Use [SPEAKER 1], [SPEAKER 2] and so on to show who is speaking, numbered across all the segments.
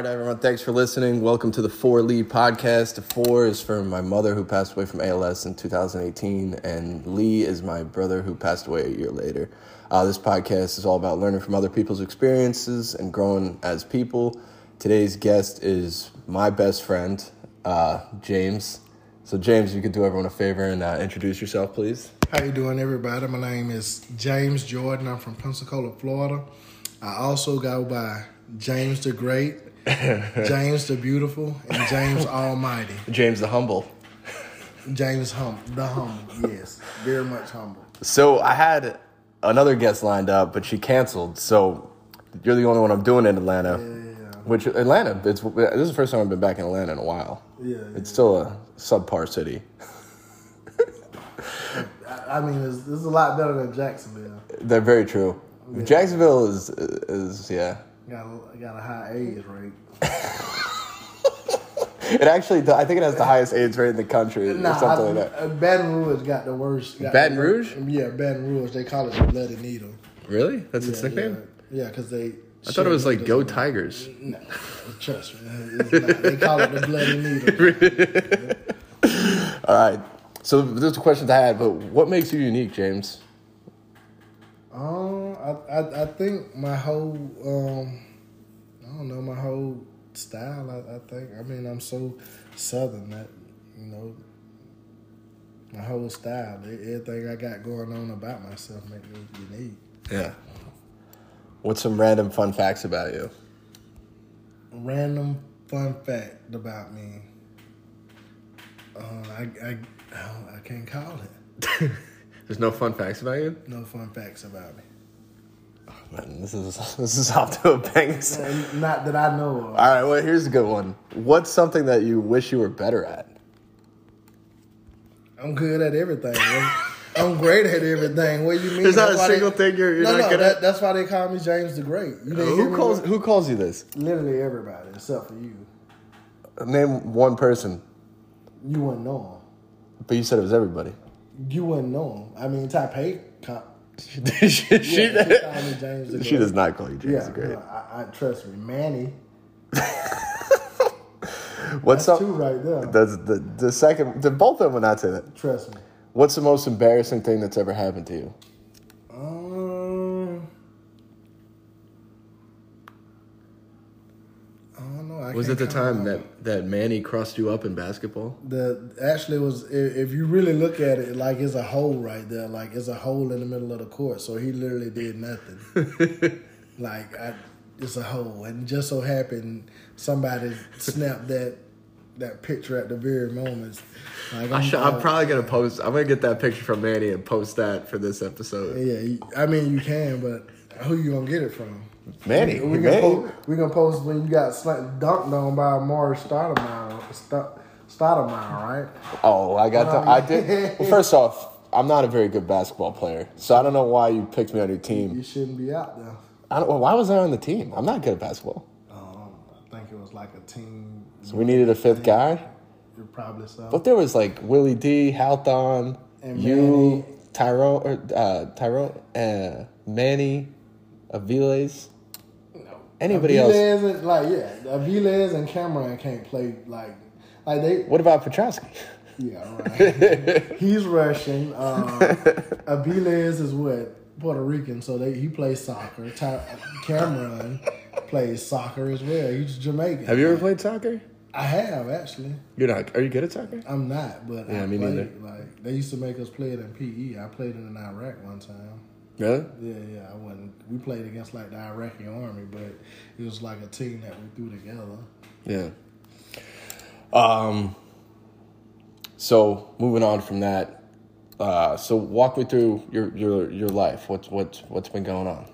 [SPEAKER 1] Right, everyone. Thanks for listening. Welcome to the Four Lee podcast. The four is for my mother who passed away from ALS in 2018, and Lee is my brother who passed away a year later. Uh, this podcast is all about learning from other people's experiences and growing as people. Today's guest is my best friend, uh, James. So, James, you could do everyone a favor and uh, introduce yourself, please.
[SPEAKER 2] How you doing, everybody? My name is James Jordan. I'm from Pensacola, Florida. I also go by James the Great, James the Beautiful, and James Almighty.
[SPEAKER 1] James the Humble.
[SPEAKER 2] James hum, the humble. Yes, very much humble.
[SPEAKER 1] So I had another guest lined up, but she canceled. So you're the only one I'm doing in Atlanta.
[SPEAKER 2] Yeah,
[SPEAKER 1] Which Atlanta? It's this is the first time I've been back in Atlanta in a while.
[SPEAKER 2] yeah.
[SPEAKER 1] It's still a subpar city.
[SPEAKER 2] I, I mean, it's, it's a lot better than Jacksonville.
[SPEAKER 1] They're very true. Jacksonville is is yeah.
[SPEAKER 2] Got a, got a high AIDS rate.
[SPEAKER 1] It actually, I think it has the highest AIDS rate in the country or something
[SPEAKER 2] I,
[SPEAKER 1] like that.
[SPEAKER 2] uh, Baton Rouge got the worst. got
[SPEAKER 1] Baton
[SPEAKER 2] the-
[SPEAKER 1] Rouge?
[SPEAKER 2] Yeah, Baton Rouge. They call it the bloody needle.
[SPEAKER 1] Really? That's its nickname.
[SPEAKER 2] Yeah, because they.
[SPEAKER 1] I thought it was like Go Tigers.
[SPEAKER 2] No, trust me. They call it the bloody needle.
[SPEAKER 1] All right. So those are questions I had, but what makes you unique, James?
[SPEAKER 2] Um, I, I I think my whole um, I don't know my whole style. I, I think I mean I'm so southern that you know my whole style, everything I got going on about myself make me unique.
[SPEAKER 1] Yeah. What's some random fun facts about you?
[SPEAKER 2] Random fun fact about me. Uh, I I I can't call it.
[SPEAKER 1] There's no fun facts about you.
[SPEAKER 2] No fun facts about me.
[SPEAKER 1] Man, this is this is off to a bang.
[SPEAKER 2] And Not that I know of.
[SPEAKER 1] All right, well, here's a good one. What's something that you wish you were better at?
[SPEAKER 2] I'm good at everything. man. I'm great at everything. What do you mean?
[SPEAKER 1] There's not
[SPEAKER 2] That's
[SPEAKER 1] a
[SPEAKER 2] why they-
[SPEAKER 1] single thing you're- you're
[SPEAKER 2] no,
[SPEAKER 1] not
[SPEAKER 2] no,
[SPEAKER 1] good
[SPEAKER 2] that,
[SPEAKER 1] at?
[SPEAKER 2] That's why they call me James the Great.
[SPEAKER 1] Who calls Who calls you this?
[SPEAKER 2] Literally everybody, except for you.
[SPEAKER 1] Name one person,
[SPEAKER 2] You wouldn't know him.
[SPEAKER 1] but you said it was everybody.
[SPEAKER 2] You wouldn't know him. I mean, Type A.
[SPEAKER 1] She, she,
[SPEAKER 2] yeah, she called James
[SPEAKER 1] she does not call you James
[SPEAKER 2] Yeah,
[SPEAKER 1] the Great.
[SPEAKER 2] no, I, I trust me, Manny.
[SPEAKER 1] What's
[SPEAKER 2] That's
[SPEAKER 1] up?
[SPEAKER 2] two right there.
[SPEAKER 1] That's the the second. The, both of them would not say that.
[SPEAKER 2] Trust me.
[SPEAKER 1] What's the most embarrassing thing that's ever happened to you?
[SPEAKER 2] Um, I. I
[SPEAKER 1] Was it the time that that Manny crossed you up in basketball?
[SPEAKER 2] The actually was if, if you really look at it, like it's a hole right there, like it's a hole in the middle of the court. So he literally did nothing. like I, it's a hole, and just so happened somebody snapped that that picture at the very moment. Like
[SPEAKER 1] I should, I'm probably gonna post. I'm gonna get that picture from Manny and post that for this episode.
[SPEAKER 2] yeah. I mean, you can, but who you gonna get it from?
[SPEAKER 1] Manny,
[SPEAKER 2] We, we
[SPEAKER 1] Manny.
[SPEAKER 2] gonna post, we gonna post when you got dunked on by Maury Stoudemire, Stoudemire, right?
[SPEAKER 1] Oh, I got the.
[SPEAKER 2] Oh,
[SPEAKER 1] I did. Well, first off, I'm not a very good basketball player, so I don't know why you picked me on your team.
[SPEAKER 2] You shouldn't be out there.
[SPEAKER 1] I don't, well, why was I on the team? I'm not good at basketball.
[SPEAKER 2] Um, I think it was like a team.
[SPEAKER 1] So we needed a fifth guy.
[SPEAKER 2] You're probably so.
[SPEAKER 1] But there was like Willie D, Halthon,
[SPEAKER 2] And
[SPEAKER 1] you,
[SPEAKER 2] Manny.
[SPEAKER 1] Tyrone, or uh, Tyrone, uh, Manny, Aviles. Anybody else?
[SPEAKER 2] Aviles and like yeah, Aviles and Cameron can't play like like they
[SPEAKER 1] What about Petrosky?
[SPEAKER 2] yeah right. He's Russian. Um, Aviles is what Puerto Rican, so they he plays soccer. Ty, Cameron plays soccer as well. He's Jamaican.
[SPEAKER 1] Have you ever played soccer?
[SPEAKER 2] I have actually.
[SPEAKER 1] You're not. Are you good at soccer?
[SPEAKER 2] I'm not, but
[SPEAKER 1] Yeah,
[SPEAKER 2] I
[SPEAKER 1] me
[SPEAKER 2] played.
[SPEAKER 1] neither.
[SPEAKER 2] Like they used to make us play it in PE. I played it in Iraq one time.
[SPEAKER 1] Really?
[SPEAKER 2] Yeah, yeah, I wasn't. We played against like the Iraqi army, but it was like a team that we threw together.
[SPEAKER 1] Yeah. Um. So moving on from that, uh, so walk me through your your your life. What's what's what's been going on?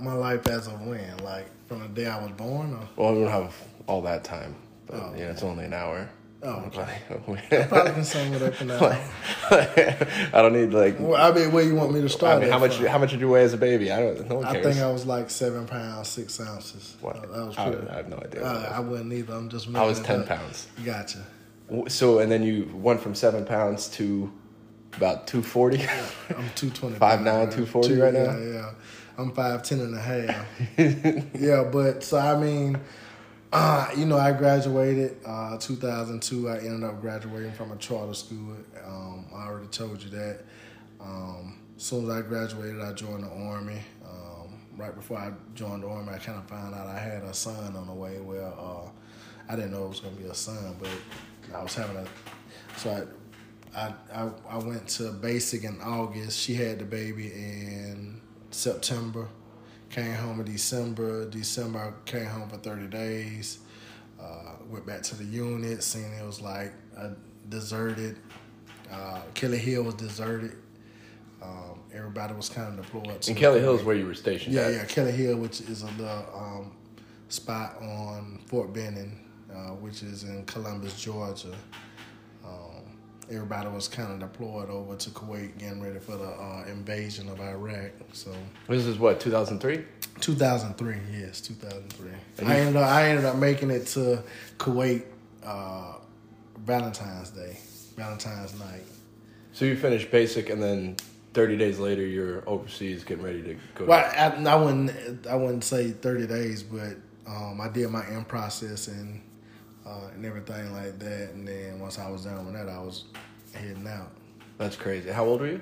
[SPEAKER 2] My life as of when, like from the day I was born. Or,
[SPEAKER 1] Well, we don't have all that time, but
[SPEAKER 2] Oh,
[SPEAKER 1] you know, it's only an hour.
[SPEAKER 2] Oh,
[SPEAKER 1] okay.
[SPEAKER 2] probably can sum it up in that.
[SPEAKER 1] I don't need like.
[SPEAKER 2] well, I mean, where you want me to start?
[SPEAKER 1] I mean, how much
[SPEAKER 2] from?
[SPEAKER 1] how much did you weigh as a baby? I don't. No
[SPEAKER 2] I think I was like seven pounds six ounces.
[SPEAKER 1] What?
[SPEAKER 2] That was
[SPEAKER 1] I,
[SPEAKER 2] pretty.
[SPEAKER 1] I have no idea.
[SPEAKER 2] Uh, I wouldn't either. I'm just.
[SPEAKER 1] I was ten pounds.
[SPEAKER 2] Gotcha.
[SPEAKER 1] So and then you went from seven pounds to about two forty.
[SPEAKER 2] I'm two twenty.
[SPEAKER 1] Five nine, 240 right now?
[SPEAKER 2] Yeah, yeah. I'm five ten and a half. yeah, but so I mean, uh, you know, I graduated uh, 2002. I ended up graduating from a charter school. Um, I already told you that. Um, as soon as I graduated, I joined the army. Um, right before I joined the army, I kind of found out I had a son on the way. Well, uh, I didn't know it was going to be a son, but I was having a so I, I I went to basic in August. She had the baby in September. Came home in December. December I came home for thirty days. Uh, went back to the unit. Seen it was like a deserted. Uh, Kelly Hill was deserted. Um, everybody was kind of deployed.
[SPEAKER 1] And Kelly Hill is where you were stationed.
[SPEAKER 2] Yeah,
[SPEAKER 1] at.
[SPEAKER 2] yeah, Kelly Hill, which is a little um, spot on Fort Benning, uh, which is in Columbus, Georgia. Everybody was kind of deployed over to Kuwait, getting ready for the uh, invasion of Iraq. So
[SPEAKER 1] This is what 2003.
[SPEAKER 2] 2003, yes, 2003.
[SPEAKER 1] And
[SPEAKER 2] I ended up I ended up making it to Kuwait uh, Valentine's Day, Valentine's night.
[SPEAKER 1] So you finished basic, and then 30 days later, you're overseas, getting ready to go.
[SPEAKER 2] Well, I, I wouldn't I wouldn't say 30 days, but um, I did my in process and uh, and everything like that. And then once I was done with that, I was heading out.
[SPEAKER 1] That's crazy. How old were you?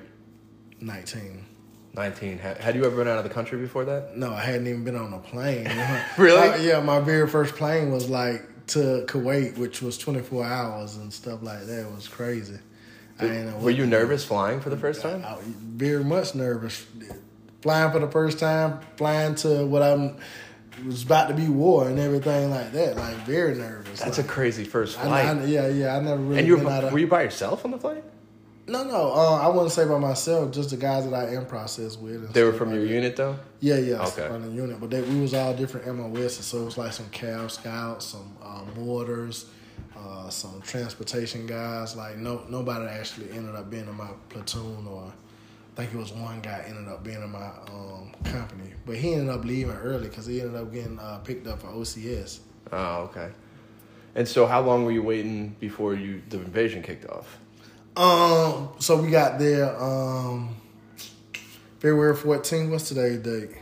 [SPEAKER 2] 19.
[SPEAKER 1] 19. Ha- Had you ever been out of the country before that?
[SPEAKER 2] No, I hadn't even been on a plane.
[SPEAKER 1] Really?
[SPEAKER 2] Yeah, my very first plane was like to Kuwait, which was 24 hours and stuff like that. It was crazy.
[SPEAKER 1] Were you nervous flying for the first time?
[SPEAKER 2] I, very much nervous. Flying for the first time, flying to what I'm was about to be war and everything like that. Like very nervous.
[SPEAKER 1] That's a crazy first flight.
[SPEAKER 2] I- yeah, yeah. I never really
[SPEAKER 1] and you were,
[SPEAKER 2] of.
[SPEAKER 1] were you by yourself on the flight?
[SPEAKER 2] no, no. Uh, I wouldn't say by myself. Just the guys that I in process with. and
[SPEAKER 1] They were from
[SPEAKER 2] like
[SPEAKER 1] your
[SPEAKER 2] that.
[SPEAKER 1] unit though.
[SPEAKER 2] Yeah, yeah,
[SPEAKER 1] Okay.
[SPEAKER 2] from the unit. But they, we was all different MOSs, so it was like some Cav Scouts, some uh, mortars, uh, some transportation guys. Like no, nobody actually ended up being in my platoon, or I think it was one guy ended up being in my um, company, but he ended up leaving early because he ended up getting uh, picked up for OCS.
[SPEAKER 1] Oh, okay. And so, how long were you waiting before you the invasion kicked off?
[SPEAKER 2] Um, so we got there um, February 14th. What's today's date?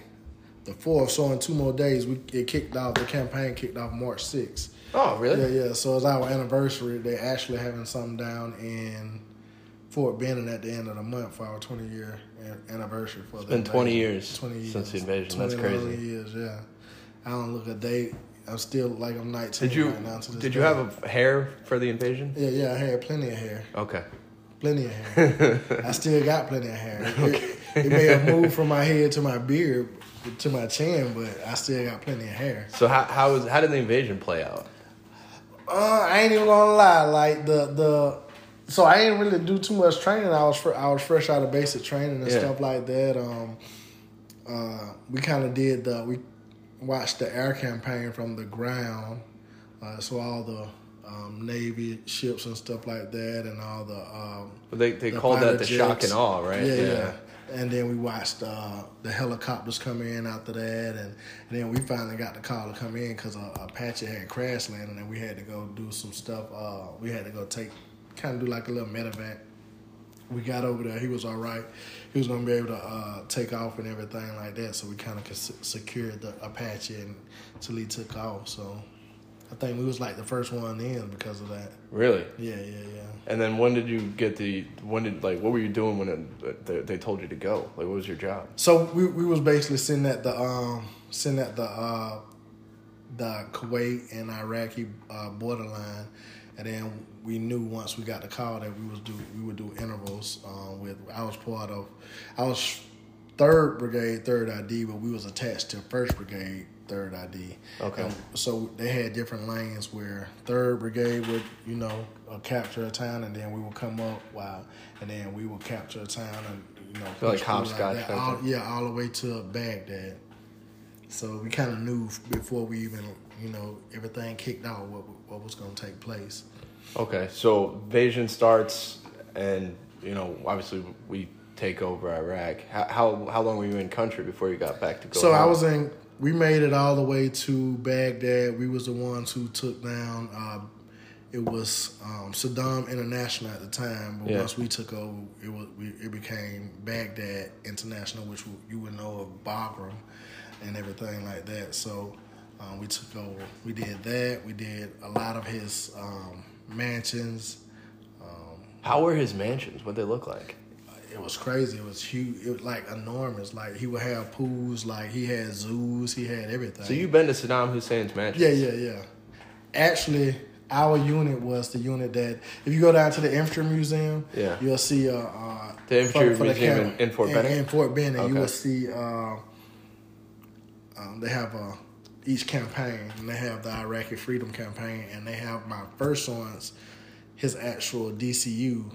[SPEAKER 2] The fourth. So in two more days, we it kicked off. The campaign kicked off March 6th.
[SPEAKER 1] Oh, really?
[SPEAKER 2] Yeah, yeah. So it's our anniversary. They're actually having something down in Fort Benning at the end of the month for our 20 year anniversary. For the
[SPEAKER 1] been 20 years
[SPEAKER 2] 20 years
[SPEAKER 1] since the invasion. That's
[SPEAKER 2] 20
[SPEAKER 1] crazy.
[SPEAKER 2] Years, yeah. I don't look a date. I'm still like I'm 19
[SPEAKER 1] Did you
[SPEAKER 2] right now. To this
[SPEAKER 1] did you have a hair for the invasion?
[SPEAKER 2] Yeah, yeah. I had plenty of hair.
[SPEAKER 1] Okay.
[SPEAKER 2] Plenty of hair. I still got plenty of hair. It, it may have moved from my head to my beard to my chin, but I still got plenty of hair.
[SPEAKER 1] So how how was how did the invasion play out?
[SPEAKER 2] Uh, I ain't even gonna lie. Like the the, so I ain't really do too much training. I was fr- I was fresh out of basic training and
[SPEAKER 1] Yeah.
[SPEAKER 2] stuff like that. Um, uh, we kind of did the we watched the air campaign from the ground. Uh, so all the um, Navy ships and stuff like that, and all the um,
[SPEAKER 1] They they
[SPEAKER 2] The
[SPEAKER 1] called that the shock and awe, right?
[SPEAKER 2] Yeah, yeah. And then we watched uh, the helicopters come in after that, and, and then we finally got the call to come in because uh, Apache had crash landed, and we had to go do some stuff. Uh, we had to go take, kind of do like a little medevac. We got over there. He was all right. He was gonna be able to uh, take off and everything like that. So we kind of secured the Apache until he took off. So I think we was like the first one in because of that.
[SPEAKER 1] Really?
[SPEAKER 2] Yeah, yeah, yeah.
[SPEAKER 1] And then when did you get the when did like what were you doing when it, they, they told you to go? Like what was your job?
[SPEAKER 2] So we we was basically sitting at the um sitting at the uh the Kuwait and Iraqi uh, borderline, and then we knew once we got the call that we was do we would do intervals um, with. I was part of, I was third brigade, third ID, but we was attached to first brigade, third ID.
[SPEAKER 1] Okay.
[SPEAKER 2] And so they had different lanes where third brigade would you know uh, capture a town, and then we would come up wow, and then we would capture a town and you know
[SPEAKER 1] So like hopscotch
[SPEAKER 2] that. All- yeah, all the way to Baghdad. So we kind of knew before we even, you know, everything kicked off what what was going to take place.
[SPEAKER 1] Okay, so invasion starts, and you know obviously we take over Iraq. How how, how long were you in country before you got back to go?
[SPEAKER 2] so I was in. We made it all the way to Baghdad. We was the ones who took down uh, it was um, Saddam International at the time, but
[SPEAKER 1] Yeah.
[SPEAKER 2] once we took over, it was we, it became Baghdad International, which you would know of Bagram and everything like that. So um, we took over. We did that. We did a lot of his um, mansions. Um,
[SPEAKER 1] How were his mansions? What they look like?
[SPEAKER 2] it was crazy. It was huge. It was like enormous. Like he would have pools. Like he had zoos. He had everything.
[SPEAKER 1] So you've been to Saddam Hussein's mansion?
[SPEAKER 2] Yeah, yeah, yeah. Actually, our unit was the unit that if you go down to the infantry museum,
[SPEAKER 1] Yeah.
[SPEAKER 2] you'll see uh, uh
[SPEAKER 1] The infantry
[SPEAKER 2] the
[SPEAKER 1] museum
[SPEAKER 2] camp-
[SPEAKER 1] in- in Fort
[SPEAKER 2] in,
[SPEAKER 1] Benning?
[SPEAKER 2] In Fort Benning,
[SPEAKER 1] Okay.
[SPEAKER 2] you will see uh, um, they have uh, each campaign, and they have the Iraqi Freedom Campaign, and they have my first one's his actual DCU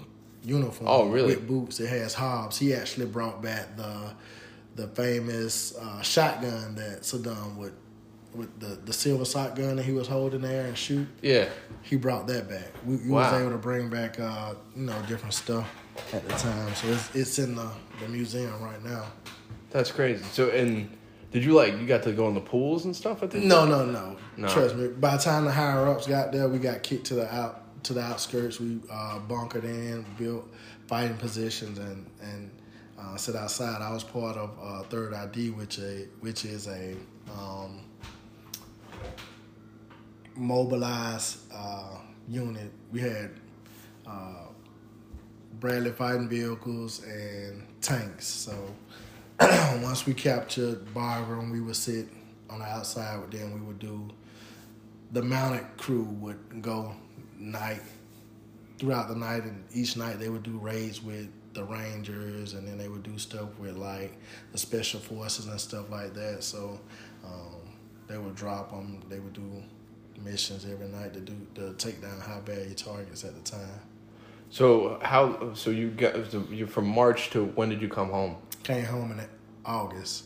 [SPEAKER 2] uniform.
[SPEAKER 1] Oh, really?
[SPEAKER 2] With boots. It has Hobbs. He actually brought back the the famous uh, shotgun that Saddam would with the, the silver shotgun that he was holding there and shoot.
[SPEAKER 1] Yeah.
[SPEAKER 2] He brought that back. We, we
[SPEAKER 1] Wow.
[SPEAKER 2] was able to bring back uh, you know different stuff at the time. So it's it's in the, the museum right now.
[SPEAKER 1] That's crazy. So, and did you like you got to go in the pools and stuff at the?
[SPEAKER 2] No, no, no,
[SPEAKER 1] No.
[SPEAKER 2] Trust me. By the time the higher ups got there, we got kicked to the out to the outskirts. We uh, bunkered in, built fighting positions, and and uh, sit outside. I was part of uh, Third ID, which a which is a um, mobilized uh, unit. We had uh, Bradley fighting vehicles and tanks. So once we captured Bagram, we would sit on the outside with them. We would do the mounted crew would go night throughout the night, and each night they would do raids with the Rangers, and then they would do stuff with like the special forces and stuff like that. So um, they would drop them. They would do missions every night to do to take down high value targets at the time.
[SPEAKER 1] So how? So you got you from March to when did you come home?
[SPEAKER 2] Came home in August.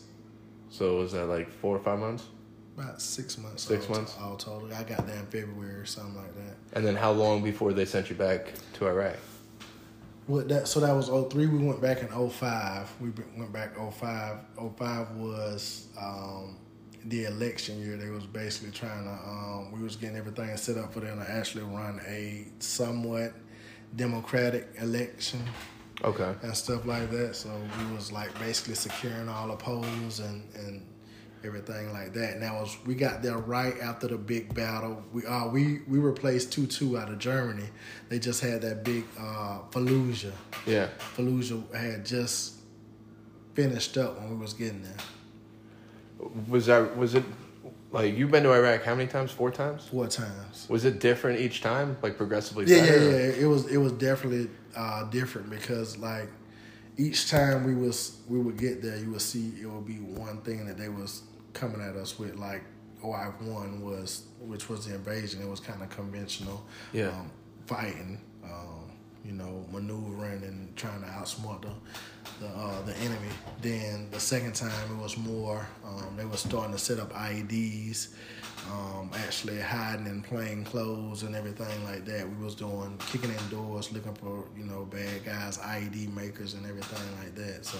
[SPEAKER 1] So was that like four or five months?
[SPEAKER 2] About six months.
[SPEAKER 1] Six
[SPEAKER 2] all,
[SPEAKER 1] months?
[SPEAKER 2] All total. I got there in February or something like that.
[SPEAKER 1] And then how long before they sent you back to Iraq?
[SPEAKER 2] What that so that was 03. We went back in 05. We went back 05. 05 was um, the election year. They was basically trying to. Um, we was getting everything set up for them to actually run a somewhat democratic election
[SPEAKER 1] Okay.
[SPEAKER 2] and stuff like that. So we was like basically securing all the poles and and everything like that. And that was we got there right after the big battle. We uh we we replaced two two out of Germany. They just had that big uh Fallujah.
[SPEAKER 1] Yeah.
[SPEAKER 2] Fallujah had just finished up when we was getting there.
[SPEAKER 1] Was that was it like you've been to Iraq how many times? Four times?
[SPEAKER 2] Four times.
[SPEAKER 1] Was it different each time? Like progressively
[SPEAKER 2] Yeah, yeah, yeah. It was it was definitely uh, different because like each time we was we would get there, you would see it would be one thing that they was coming at us with. Like OI one was, which was the invasion. It was kind of conventional,
[SPEAKER 1] Yeah.
[SPEAKER 2] um, fighting, um, you know, maneuvering and trying to outsmart the the, uh, the enemy. Then the second time it was more. Um, they were starting to set up IEDs, um, actually hiding in plain clothes and everything like that. We was doing kicking in doors, looking for you know bad guys, IED makers, and everything like that. So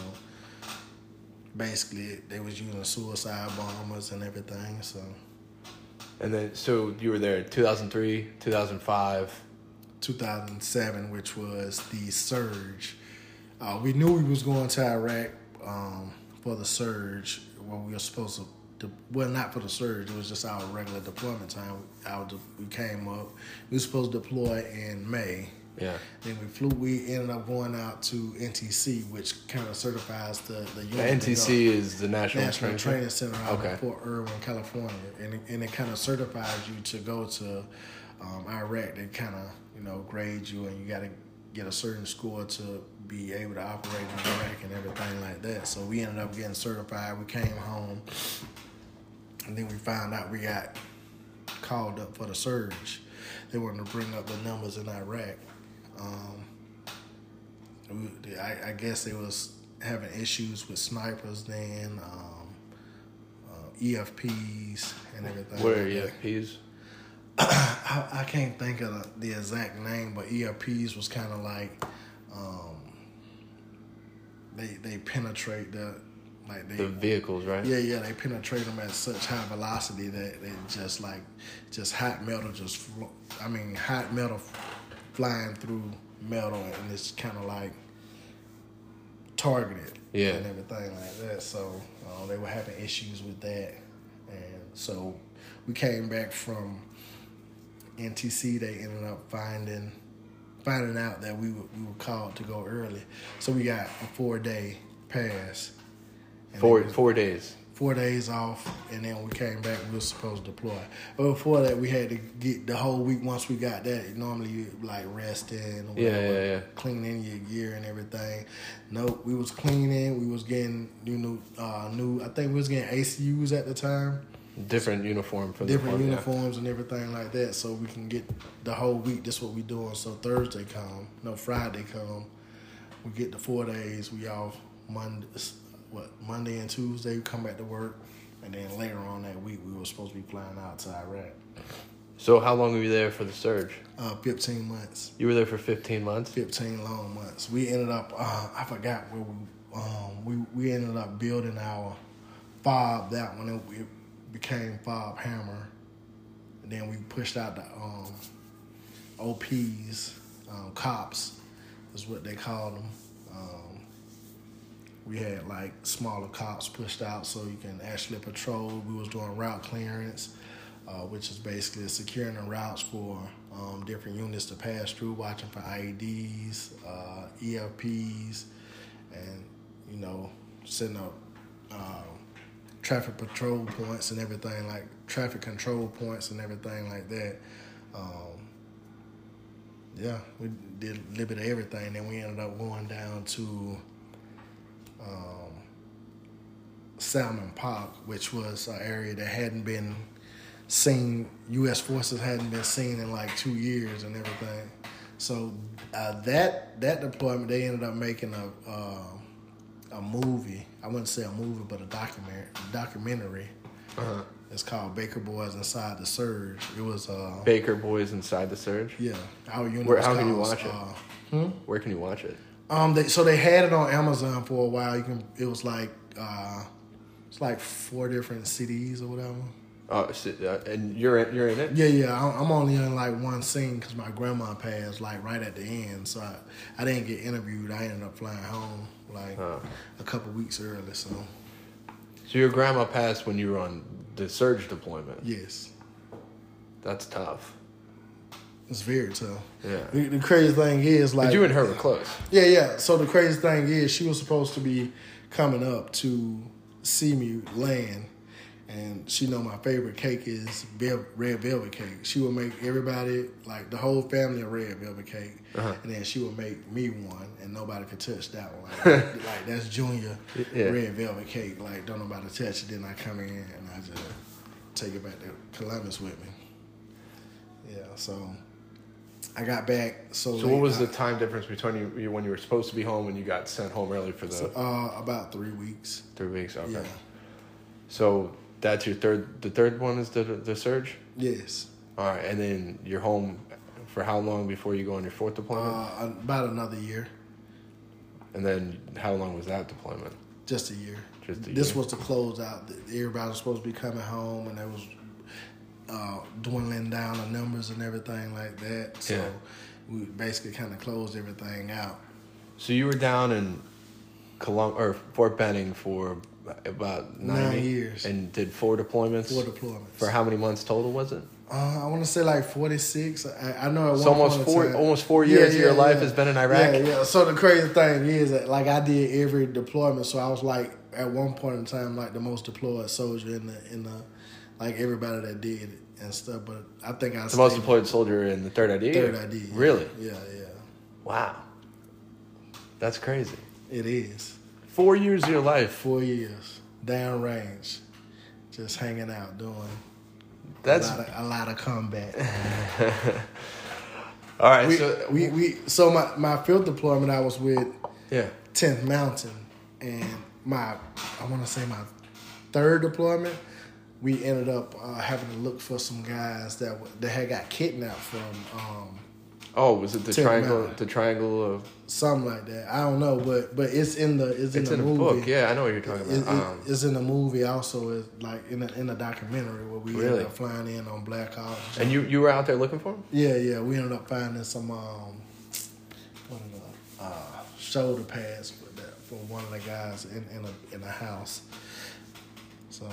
[SPEAKER 2] basically, they was using suicide bombers and everything. So
[SPEAKER 1] And then so you were there 2003, 2005.
[SPEAKER 2] 2007, which was the surge. Uh, we knew we was going to Iraq um, for the surge. where we were supposed to. De- well, not for the surge. It was just our regular deployment time. Our de- we came up. We were supposed to deploy in May.
[SPEAKER 1] Yeah.
[SPEAKER 2] Then we flew. We ended up going out to NTC, which kind of certifies the the, unit
[SPEAKER 1] NTC is the National,
[SPEAKER 2] National
[SPEAKER 1] Training
[SPEAKER 2] Training Center out
[SPEAKER 1] Okay.
[SPEAKER 2] in Fort Irwin, California, and it, and it kind of certifies you to go to um, Iraq. They kind of you know grade you, and you got to get a certain score to be able to operate in Iraq and everything like that. So we ended up getting certified. We came home, and then we found out we got called up for the surge. They wanted to bring up the numbers in Iraq. Um, we, I, I guess they was having issues with snipers then, um, uh, EFPs and everything.
[SPEAKER 1] Where
[SPEAKER 2] like
[SPEAKER 1] yeah,
[SPEAKER 2] that. I, I can't think of the, the exact name, but EFPs was kind of like um, they they penetrate the Like they
[SPEAKER 1] The vehicles, right?
[SPEAKER 2] yeah, yeah, they penetrate them at such high velocity that they just like, just hot metal, just, flo- I mean, hot metal flying through metal, and it's kind of like targeted,
[SPEAKER 1] Yeah.
[SPEAKER 2] and everything like that. So uh, they were having issues with that, and so we came back from NTC. They ended up finding finding out that we were, we were called to go early, so we got a four day pass. And
[SPEAKER 1] Four
[SPEAKER 2] was
[SPEAKER 1] four days.
[SPEAKER 2] four days off, and then we came back. We were supposed to deploy, but before that, we had to get the whole week. Once we got that, normally you like resting, or
[SPEAKER 1] Yeah,
[SPEAKER 2] whatever,
[SPEAKER 1] yeah, yeah.
[SPEAKER 2] cleaning your gear and everything. Nope, we was cleaning. We was getting you know uh, new. I think we was getting ACUs at the time,
[SPEAKER 1] Different uniform for the
[SPEAKER 2] different
[SPEAKER 1] deployment, yeah.
[SPEAKER 2] uniforms and everything like that, so we can get the whole week. That's what we doing. So Thursday come, no Friday come. We get the four days. We off Monday, what Monday and Tuesday. We come back to work, and then later on that week we were supposed to be flying out to Iraq.
[SPEAKER 1] So how long were you there for the surge?
[SPEAKER 2] Uh, Fifteen months.
[SPEAKER 1] You were there for 15 months.
[SPEAKER 2] 15 long months. We ended up, uh, I forgot where we, um, we, we ended up building our fob, that one, it, it became fob hammer. And then we pushed out the um, OPs, um, cops is what they called them. We had like smaller cops pushed out so you can actually patrol. We was doing route clearance, uh, which is basically securing the routes for um, different units to pass through, watching for IEDs, uh, EFPs, and you know setting up um, traffic patrol points and everything like traffic control points and everything like that. Um, yeah, we did a little bit of everything. Then we ended up going down to um, Salman Pak, which was an area that hadn't been seen. U.S. forces hadn't been seen in like two years and everything. So uh, that that deployment, they ended up making a uh, a movie. I wouldn't say a movie, but a documentary. Documentary.
[SPEAKER 1] Uh-huh.
[SPEAKER 2] It's called Baker Boys Inside the Surge. It was uh,
[SPEAKER 1] Baker Boys inside the surge.
[SPEAKER 2] yeah. Our unit.
[SPEAKER 1] Where- how can you watch it?
[SPEAKER 2] Uh,
[SPEAKER 1] Where can you watch it?
[SPEAKER 2] Um, they, so they had it on Amazon for a while. You can. It was like uh, it's like four different CDs or whatever.
[SPEAKER 1] Oh, so, uh, and you're in, you're in it.
[SPEAKER 2] Yeah, yeah. I'm I'm only in like one scene because my grandma passed like right at the end, so I, I didn't get interviewed. I ended up flying home like
[SPEAKER 1] Huh.
[SPEAKER 2] a couple weeks early. So
[SPEAKER 1] So your grandma passed when you were on the surge deployment.
[SPEAKER 2] yes,
[SPEAKER 1] That's tough.
[SPEAKER 2] It's very tough.
[SPEAKER 1] Yeah.
[SPEAKER 2] The, the crazy thing is like
[SPEAKER 1] But you and her were close.
[SPEAKER 2] Yeah, yeah. So the crazy thing is, she was supposed to be coming up to see me land, and she know my favorite cake is red velvet cake. She would make everybody, like the whole family, a red velvet cake,
[SPEAKER 1] Uh-huh.
[SPEAKER 2] and then she would make me one, and nobody could touch that one. Like, like, that's Junior
[SPEAKER 1] Yeah.
[SPEAKER 2] red velvet cake. Like don't nobody touch it. Then I come in and I just take it back to Columbus with me. Yeah. So. I got back. So,
[SPEAKER 1] So
[SPEAKER 2] late.
[SPEAKER 1] what was the time difference between you, you when you were supposed to be home and you got sent home early for the
[SPEAKER 2] So, uh, about three weeks.
[SPEAKER 1] three weeks? Okay.
[SPEAKER 2] Yeah.
[SPEAKER 1] So that's your third. The third one is the the surge.
[SPEAKER 2] Yes.
[SPEAKER 1] All right, and then you're home for how long before you go on your fourth deployment?
[SPEAKER 2] Uh, about another year.
[SPEAKER 1] and then how long was that deployment?
[SPEAKER 2] Just a year.
[SPEAKER 1] Just a
[SPEAKER 2] this
[SPEAKER 1] year.
[SPEAKER 2] was to close out. Everybody was supposed to be coming home, and they was uh, dwindling down the numbers and everything like that. So
[SPEAKER 1] Yeah.
[SPEAKER 2] we basically kind of closed everything out.
[SPEAKER 1] So you were down in Colum or Fort Benning for about nine,
[SPEAKER 2] Nine years.
[SPEAKER 1] and did four deployments.
[SPEAKER 2] Four deployments.
[SPEAKER 1] For how many months total was it?
[SPEAKER 2] Uh, I want to say like forty six. I, I know at
[SPEAKER 1] So
[SPEAKER 2] one
[SPEAKER 1] almost four-
[SPEAKER 2] time-
[SPEAKER 1] almost four years of your life has been in Iraq?
[SPEAKER 2] Yeah, yeah. So the crazy thing is that like I did every deployment, so I was like at one point in time like the most deployed soldier in the in the like everybody that did and stuff. But I think I
[SPEAKER 1] The most deployed soldier in the third ID.
[SPEAKER 2] third ID. yeah.
[SPEAKER 1] Really?
[SPEAKER 2] Yeah, yeah.
[SPEAKER 1] Wow. That's crazy.
[SPEAKER 2] It is
[SPEAKER 1] Four years of your life.
[SPEAKER 2] four years downrange, just hanging out doing
[SPEAKER 1] That's
[SPEAKER 2] a lot of, a lot of combat.
[SPEAKER 1] all right.
[SPEAKER 2] we,
[SPEAKER 1] so
[SPEAKER 2] we, we so my, my field deployment I was with
[SPEAKER 1] yeah.
[SPEAKER 2] 10th Mountain and my I want to say my third deployment we ended up uh, having to look for some guys that w- that had got kidnapped from um,
[SPEAKER 1] Oh, was it the triangle? The triangle of
[SPEAKER 2] something like that. I don't know, but but it's in the it's in
[SPEAKER 1] it's
[SPEAKER 2] the
[SPEAKER 1] in
[SPEAKER 2] movie.
[SPEAKER 1] book. Yeah, I know what you're talking
[SPEAKER 2] It,
[SPEAKER 1] about.
[SPEAKER 2] it-
[SPEAKER 1] um,
[SPEAKER 2] it's in the movie also. It's like in a, in a documentary where we
[SPEAKER 1] Really?
[SPEAKER 2] ended up flying in on Black Hawk.
[SPEAKER 1] and you you were out there looking for him?
[SPEAKER 2] Yeah, yeah. We ended up finding some um, the, uh, shoulder pads for that for one of the guys in in a in a house. So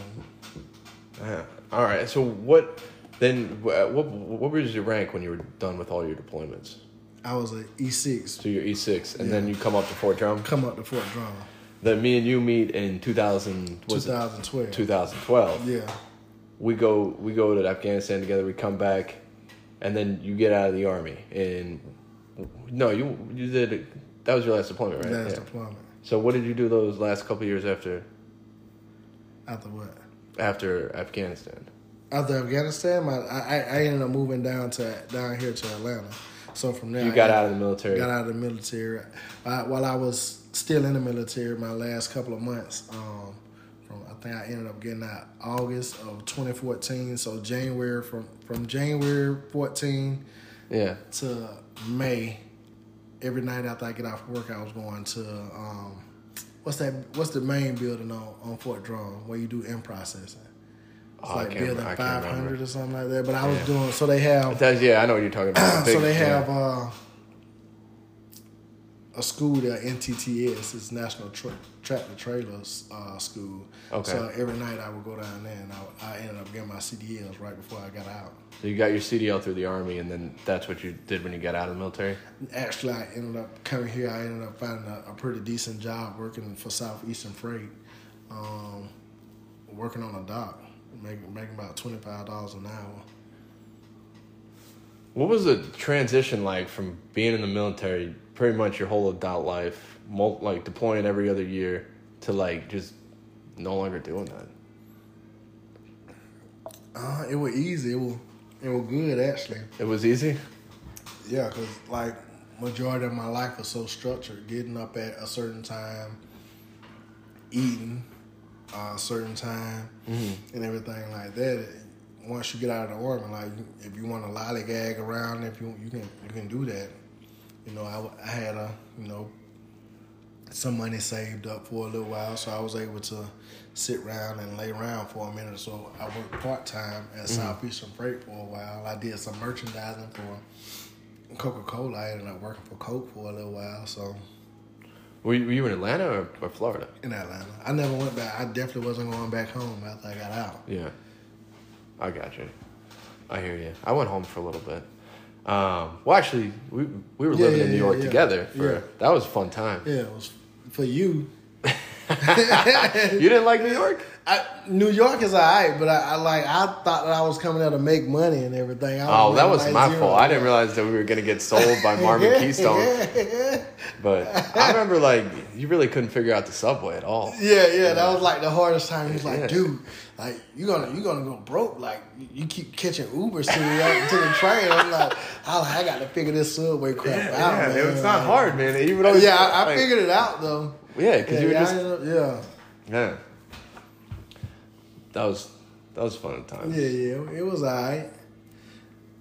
[SPEAKER 1] Yeah. All right. So what then? What what was your rank when you were done with all your deployments?
[SPEAKER 2] I was an E six.
[SPEAKER 1] So you're E6, and
[SPEAKER 2] Yeah.
[SPEAKER 1] then you come up to Fort Drum.
[SPEAKER 2] Come up to Fort Drum,
[SPEAKER 1] Then me and you meet in 2000,
[SPEAKER 2] 2012.
[SPEAKER 1] 2012.
[SPEAKER 2] Yeah,
[SPEAKER 1] We go we go to Afghanistan together. We come back, and then you get out of the army. And no, you you did. That was your last deployment, right?
[SPEAKER 2] last
[SPEAKER 1] Yeah.
[SPEAKER 2] deployment.
[SPEAKER 1] So what did you do those last couple years after
[SPEAKER 2] After what?
[SPEAKER 1] After Afghanistan?
[SPEAKER 2] After Afghanistan, my, I I ended up moving down to down here to Atlanta. So from there,
[SPEAKER 1] You
[SPEAKER 2] I
[SPEAKER 1] got out of the military.
[SPEAKER 2] got out of the military. I, while I was still in the military, my last couple of months, um, from I think I ended up getting out August of 2014. So January from from January 14
[SPEAKER 1] Yeah.
[SPEAKER 2] to May, every night after I get off work, I was going to um, what's that? What's the main building on on Fort Drum where you do in processing? It's
[SPEAKER 1] Oh,
[SPEAKER 2] like building
[SPEAKER 1] can't
[SPEAKER 2] 500 or something like that. But I was
[SPEAKER 1] Yeah.
[SPEAKER 2] doing so they have
[SPEAKER 1] That's, yeah, I know what you're talking about.
[SPEAKER 2] so they have uh, a school there, NTTS, it's National Tra- Tractor Trailers uh, School.
[SPEAKER 1] Okay.
[SPEAKER 2] So every night I would go down there and I, I ended up getting my CDLs right before I got out.
[SPEAKER 1] So you got your CDL through the army, and then that's what you did when you got out of the military.
[SPEAKER 2] Actually, I ended up coming here. I ended up finding a, a pretty decent job working for Southeastern Freight, um, working on a dock, making making about twenty five dollars an hour.
[SPEAKER 1] What was the transition like from being in the military, pretty much your whole adult life, mul- like deploying every other year, to like just no longer doing that?
[SPEAKER 2] Uh, it was easy. It was it was good actually.
[SPEAKER 1] It was easy.
[SPEAKER 2] Yeah, cause like majority of my life was so structured. Getting up at a certain time, eating uh, a certain time, and everything like that. Once you get out of the army, like if you want to lollygag around, if you you can you can do that. You know, I, I had a you know some money saved up for a little while, so I was able to sit around and lay around for a minute. So I worked part time at mm-hmm. Southeastern Freight for a while. I did some merchandising for Coca Cola. I ended up working for Coke for a little while. So
[SPEAKER 1] Were you, were you in Atlanta or, or Florida?
[SPEAKER 2] in Atlanta, I never went back. I definitely wasn't going back home after I got out.
[SPEAKER 1] Yeah, I got you. I hear you. I went home for a little bit. Um, well, actually, we we were
[SPEAKER 2] Yeah,
[SPEAKER 1] living
[SPEAKER 2] yeah,
[SPEAKER 1] in New York
[SPEAKER 2] yeah.
[SPEAKER 1] together. For,
[SPEAKER 2] Yeah.
[SPEAKER 1] That was a fun time.
[SPEAKER 2] Yeah, it was for you.
[SPEAKER 1] You didn't like New York?
[SPEAKER 2] I, New York is alright, but I, I like I thought that I was coming out to make money and everything. I
[SPEAKER 1] Oh, that
[SPEAKER 2] making
[SPEAKER 1] was
[SPEAKER 2] like
[SPEAKER 1] my
[SPEAKER 2] zero.
[SPEAKER 1] fault. I didn't realize that we were gonna get sold by Marvin Keystone. But I remember like you really couldn't figure out the subway at all.
[SPEAKER 2] Yeah, yeah, that was like the hardest time. He's like,
[SPEAKER 1] Yeah.
[SPEAKER 2] dude, like you're gonna you gonna go broke. Like you keep catching Ubers to the uh, to the train. I'm like, I, I got to figure this subway crap out.
[SPEAKER 1] Yeah,
[SPEAKER 2] man.
[SPEAKER 1] it's not hard, man. Would always
[SPEAKER 2] Yeah, I, I figured it out though.
[SPEAKER 1] Yeah, because
[SPEAKER 2] Yeah,
[SPEAKER 1] you were
[SPEAKER 2] yeah,
[SPEAKER 1] just
[SPEAKER 2] up-
[SPEAKER 1] yeah. That was that was fun time.
[SPEAKER 2] yeah, yeah, yeah. It was alright.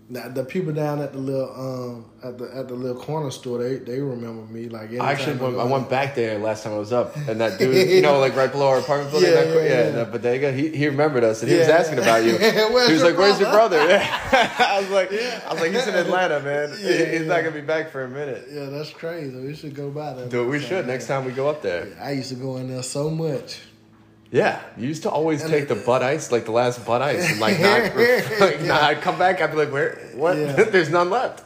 [SPEAKER 2] Now, the people down at the little um at the at the little corner store, they they remember me. Like
[SPEAKER 1] I actually went, I went back there last time I was up, and that dude, you know, like right below our apartment building,
[SPEAKER 2] Yeah,
[SPEAKER 1] that,
[SPEAKER 2] yeah,
[SPEAKER 1] yeah,
[SPEAKER 2] yeah.
[SPEAKER 1] that bodega. He he remembered us, and he was asking about you. He was like, "Where's your
[SPEAKER 2] brother?"
[SPEAKER 1] brother?" Yeah. I was like, I was like, he's in Atlanta, man.
[SPEAKER 2] Yeah,
[SPEAKER 1] he's
[SPEAKER 2] yeah.
[SPEAKER 1] not gonna be back for a minute.
[SPEAKER 2] Yeah, that's crazy. We should go by that.
[SPEAKER 1] Dude, we should next time we go up there.
[SPEAKER 2] I used to go in there so much.
[SPEAKER 1] Yeah, you used to always
[SPEAKER 2] And
[SPEAKER 1] take the butt ice, like the last butt ice, and like not, like,
[SPEAKER 2] Yeah.
[SPEAKER 1] nah, I'd come back, I'd be like, "Where? What?
[SPEAKER 2] Yeah.
[SPEAKER 1] There's none left."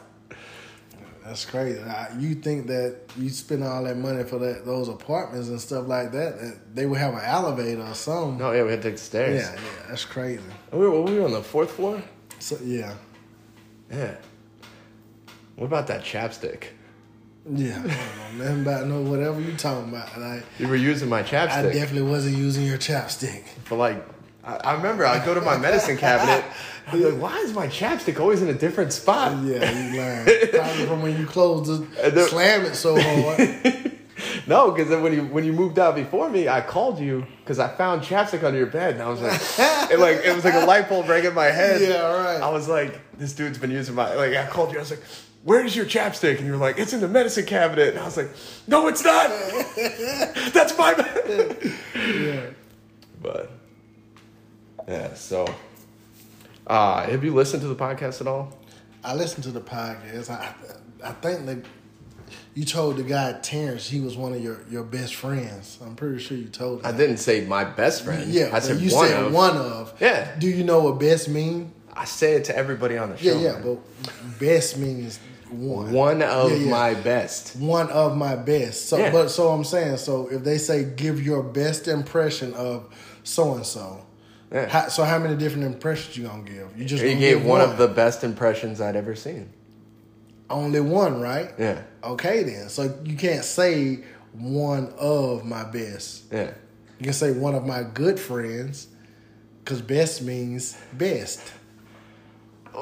[SPEAKER 2] That's crazy. I- You think that you spend all that money for that those apartments and stuff like that, that they would have an elevator or something.
[SPEAKER 1] No, yeah, we had to take the stairs.
[SPEAKER 2] Yeah, yeah, that's crazy.
[SPEAKER 1] We were, we were on the fourth floor.
[SPEAKER 2] So yeah,
[SPEAKER 1] Yeah. What about that chapstick?
[SPEAKER 2] Yeah. I don't know nothing about no whatever you talking about. Like
[SPEAKER 1] You were using my chapstick.
[SPEAKER 2] I definitely wasn't using your chapstick.
[SPEAKER 1] But like, I, I remember I'd go to my medicine cabinet. Be like, why is my chapstick always in a different spot?
[SPEAKER 2] Yeah, you lying. Probably from when you closed
[SPEAKER 1] And
[SPEAKER 2] the slam it so hard.
[SPEAKER 1] No, because then when you when you moved out before me, I called you because I found chapstick under your bed, and I was like, it like it was like a light bulb rang in my head.
[SPEAKER 2] Yeah, right.
[SPEAKER 1] I was like, this dude's been using my like. I called you. I was like, Where's your chapstick? And you're like, It's in the medicine cabinet. And I was like, No, it's not. That's my.
[SPEAKER 2] Yeah.
[SPEAKER 1] But yeah, so uh, have you listened to the podcast at all?
[SPEAKER 2] I listened to the podcast. I I think that you told the guy Terrence he was one of your, your best friends. I'm pretty sure you told. Him.
[SPEAKER 1] I didn't say my best friend.
[SPEAKER 2] Yeah,
[SPEAKER 1] I said
[SPEAKER 2] you
[SPEAKER 1] one
[SPEAKER 2] said
[SPEAKER 1] of.
[SPEAKER 2] one of.
[SPEAKER 1] Yeah.
[SPEAKER 2] Do you know what best mean?
[SPEAKER 1] I say it to everybody on the
[SPEAKER 2] Yeah,
[SPEAKER 1] show.
[SPEAKER 2] yeah,
[SPEAKER 1] man.
[SPEAKER 2] but best means one.
[SPEAKER 1] one of
[SPEAKER 2] Yeah, yeah.
[SPEAKER 1] my best.
[SPEAKER 2] one of my best. So,
[SPEAKER 1] Yeah.
[SPEAKER 2] but so I'm saying, so if they say give your best impression of so and so, so how many different impressions you gonna give? You just gonna
[SPEAKER 1] gave
[SPEAKER 2] give
[SPEAKER 1] one of the best impressions I'd ever seen.
[SPEAKER 2] only one, right?
[SPEAKER 1] Yeah,
[SPEAKER 2] Okay, then. So you can't say one of my best.
[SPEAKER 1] yeah.
[SPEAKER 2] You can say one of my good friends, because best means best.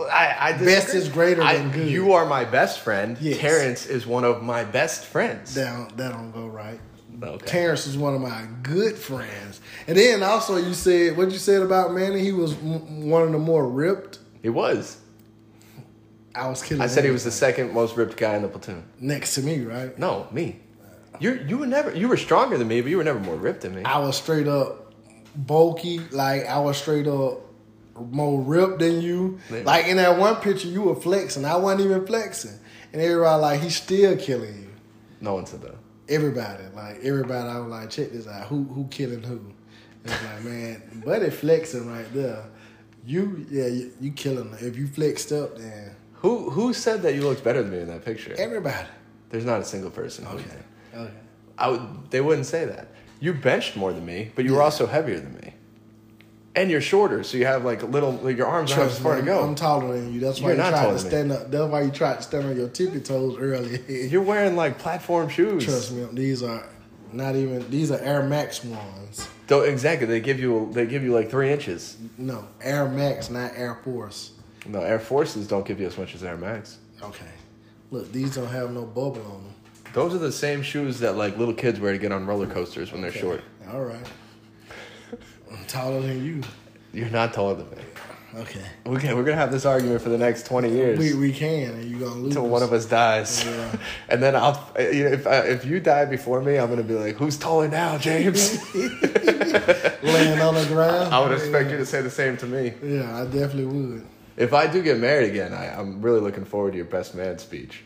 [SPEAKER 1] I, I
[SPEAKER 2] Best is greater
[SPEAKER 1] I-
[SPEAKER 2] than good.
[SPEAKER 1] You are my best friend.
[SPEAKER 2] Yes.
[SPEAKER 1] Terrence is one of my best friends.
[SPEAKER 2] That don't, that don't go right.
[SPEAKER 1] Okay.
[SPEAKER 2] Terrence is one of my good friends. And then also you said what you said about Manny. He was m- one of the more ripped.
[SPEAKER 1] He was.
[SPEAKER 2] I was killing.
[SPEAKER 1] I said he was the second most ripped guy in the platoon.
[SPEAKER 2] next to me, right?
[SPEAKER 1] No, me. You you were never you were stronger than me, but you were never more ripped than me.
[SPEAKER 2] I was straight up bulky. Like I was straight up more ripped than you.
[SPEAKER 1] Yeah.
[SPEAKER 2] Like in that one picture, you were flexing. I wasn't even flexing, and everybody like he's still killing you.
[SPEAKER 1] No one said that.
[SPEAKER 2] Everybody, like everybody, I was like, check this out. Who who killing who? And it's like, man, buddy flexing right there. You yeah, you, you killing. If you flexed up, then
[SPEAKER 1] Who who said that you looked better than me in that picture?
[SPEAKER 2] everybody.
[SPEAKER 1] There's not a single person. who
[SPEAKER 2] Okay, okay.
[SPEAKER 1] I would, they wouldn't say that. You benched more than me, but you were also heavier than me. And you're shorter, so you have like little. Like your arms aren't as far to go.
[SPEAKER 2] I'm taller than you. That's why
[SPEAKER 1] You're
[SPEAKER 2] you
[SPEAKER 1] not
[SPEAKER 2] tried to stand up. That's why you tried to stand on your tippy toes earlier.
[SPEAKER 1] You're wearing like platform shoes.
[SPEAKER 2] Trust me, these are not even. These are Air Max ones.
[SPEAKER 1] Though exactly, they give you they give you like three inches.
[SPEAKER 2] No, Air Max, not Air Force.
[SPEAKER 1] No, Air Forces don't give you as much as Air Max.
[SPEAKER 2] Okay. Look, these don't have no bubble on them.
[SPEAKER 1] Those are the same shoes that like little kids wear to get on roller coasters when they're short.
[SPEAKER 2] All right. I'm taller than you.
[SPEAKER 1] You're not taller than me.
[SPEAKER 2] Okay.
[SPEAKER 1] Okay, we're gonna have this argument for the next twenty years.
[SPEAKER 2] We we can, and you're gonna lose.
[SPEAKER 1] until one of us dies,
[SPEAKER 2] Yeah.
[SPEAKER 1] and then I'll. You know, if I, uh, if you die before me, I'm gonna be like, "Who's taller now, James?"
[SPEAKER 2] laying on the ground.
[SPEAKER 1] I would expect you to say the same to me.
[SPEAKER 2] Yeah, I definitely would.
[SPEAKER 1] If I do get married again, I, I'm really looking forward to your best man speech.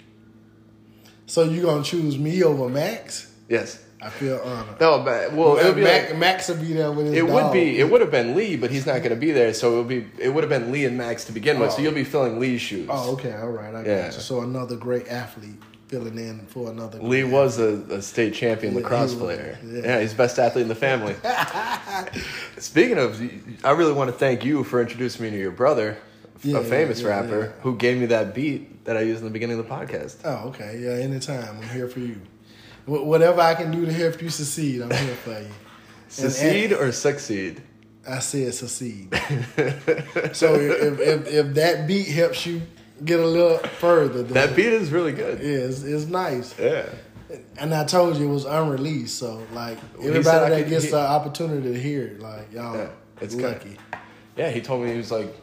[SPEAKER 2] So you gonna choose me over Max?
[SPEAKER 1] Yes.
[SPEAKER 2] I feel honored.
[SPEAKER 1] No, but well, it would be
[SPEAKER 2] Max,
[SPEAKER 1] like,
[SPEAKER 2] Max will be there with his
[SPEAKER 1] it would be it would have been Lee, but he's not going to be there, so it would be it would have been Lee and Max to begin with. So
[SPEAKER 2] Oh.
[SPEAKER 1] you'll be filling Lee's shoes.
[SPEAKER 2] Oh, okay, all right. I
[SPEAKER 1] Yeah.
[SPEAKER 2] got you. So another great athlete filling in for another.
[SPEAKER 1] Lee was a, a state champion
[SPEAKER 2] Yeah,
[SPEAKER 1] lacrosse player.
[SPEAKER 2] yeah.
[SPEAKER 1] Yeah. he's best athlete in the family. Speaking of, I really want to thank you for introducing me to your brother,
[SPEAKER 2] Yeah,
[SPEAKER 1] a famous
[SPEAKER 2] yeah, yeah,
[SPEAKER 1] rapper, who gave me that beat that I used in the beginning of the podcast.
[SPEAKER 2] Oh, okay. Yeah, anytime. I'm here for you. Wh- Whatever I can do to help you succeed, I'm here for you. And-
[SPEAKER 1] Succeed or succeed?
[SPEAKER 2] I said succeed. so if, if if that beat helps you get a little further,
[SPEAKER 1] That beat is really good.
[SPEAKER 2] yeah, it's, it's nice.
[SPEAKER 1] Yeah.
[SPEAKER 2] And I told you it was unreleased, so like everybody that
[SPEAKER 1] could-
[SPEAKER 2] gets
[SPEAKER 1] he-
[SPEAKER 2] the opportunity to hear it, like y'all,
[SPEAKER 1] Yeah, it's
[SPEAKER 2] lucky.
[SPEAKER 1] Yeah, he told me he was like,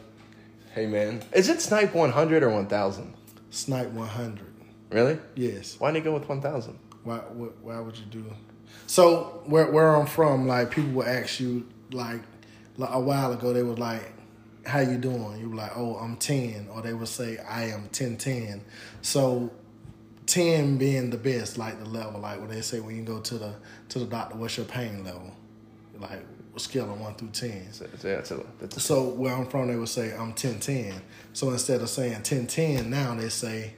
[SPEAKER 1] "Hey man, is it Snipe 100 or 1000?"
[SPEAKER 2] Snipe 100.
[SPEAKER 1] Really?
[SPEAKER 2] Yes.
[SPEAKER 1] Why didn't he go with 1000?
[SPEAKER 2] Why, why? Why would you do? So where where I'm from, like people will ask you like, like a while ago, they was like, "How you doing?" You were like, "Oh, I'm 10," or they would say, "I am 10 10." So 10 being the best, like the level, like when they say when you go to the to the doctor, what's your pain level? Like scale of one through ten.
[SPEAKER 1] So, so, yeah, so that's,
[SPEAKER 2] So where I'm from, they would say I'm 10 10. So instead of saying 10 10, now they say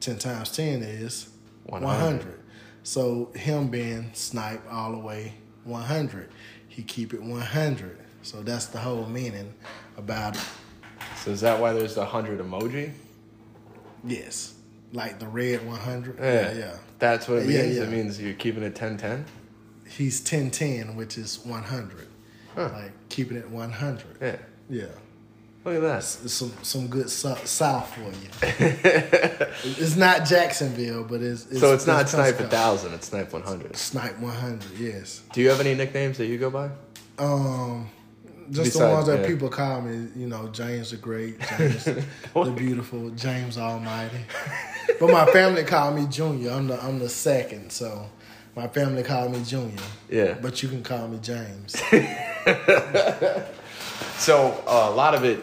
[SPEAKER 2] 10 times 10 is 100.
[SPEAKER 1] 100.
[SPEAKER 2] So him being snipe all the way 100, he keep it 100. So that's the whole meaning about it.
[SPEAKER 1] so is that why there's the 100 emoji?
[SPEAKER 2] Yes. Like the red 100.
[SPEAKER 1] Yeah.
[SPEAKER 2] Yeah, yeah.
[SPEAKER 1] That's what it
[SPEAKER 2] Yeah,
[SPEAKER 1] means?
[SPEAKER 2] yeah.
[SPEAKER 1] It means you're keeping it 10 10?
[SPEAKER 2] He's 10 10, which is 100.
[SPEAKER 1] Huh.
[SPEAKER 2] Like keeping it 100.
[SPEAKER 1] Yeah.
[SPEAKER 2] Yeah.
[SPEAKER 1] Look at that.
[SPEAKER 2] Some some good so- south for you. it's not Jacksonville, but it's, it's
[SPEAKER 1] so it's not Snipe
[SPEAKER 2] Pensacola.
[SPEAKER 1] 1000, it's Snipe 100.
[SPEAKER 2] Snipe 100, yes.
[SPEAKER 1] Do you have any nicknames that you go by?
[SPEAKER 2] Um, Just the ones that
[SPEAKER 1] yeah.
[SPEAKER 2] people call me, you know, James the Great, James the Beautiful, James Almighty. But my family call me Junior. I'm the I'm the second, so my family call me Junior.
[SPEAKER 1] Yeah.
[SPEAKER 2] But you can call me James.
[SPEAKER 1] So uh, a lot of it,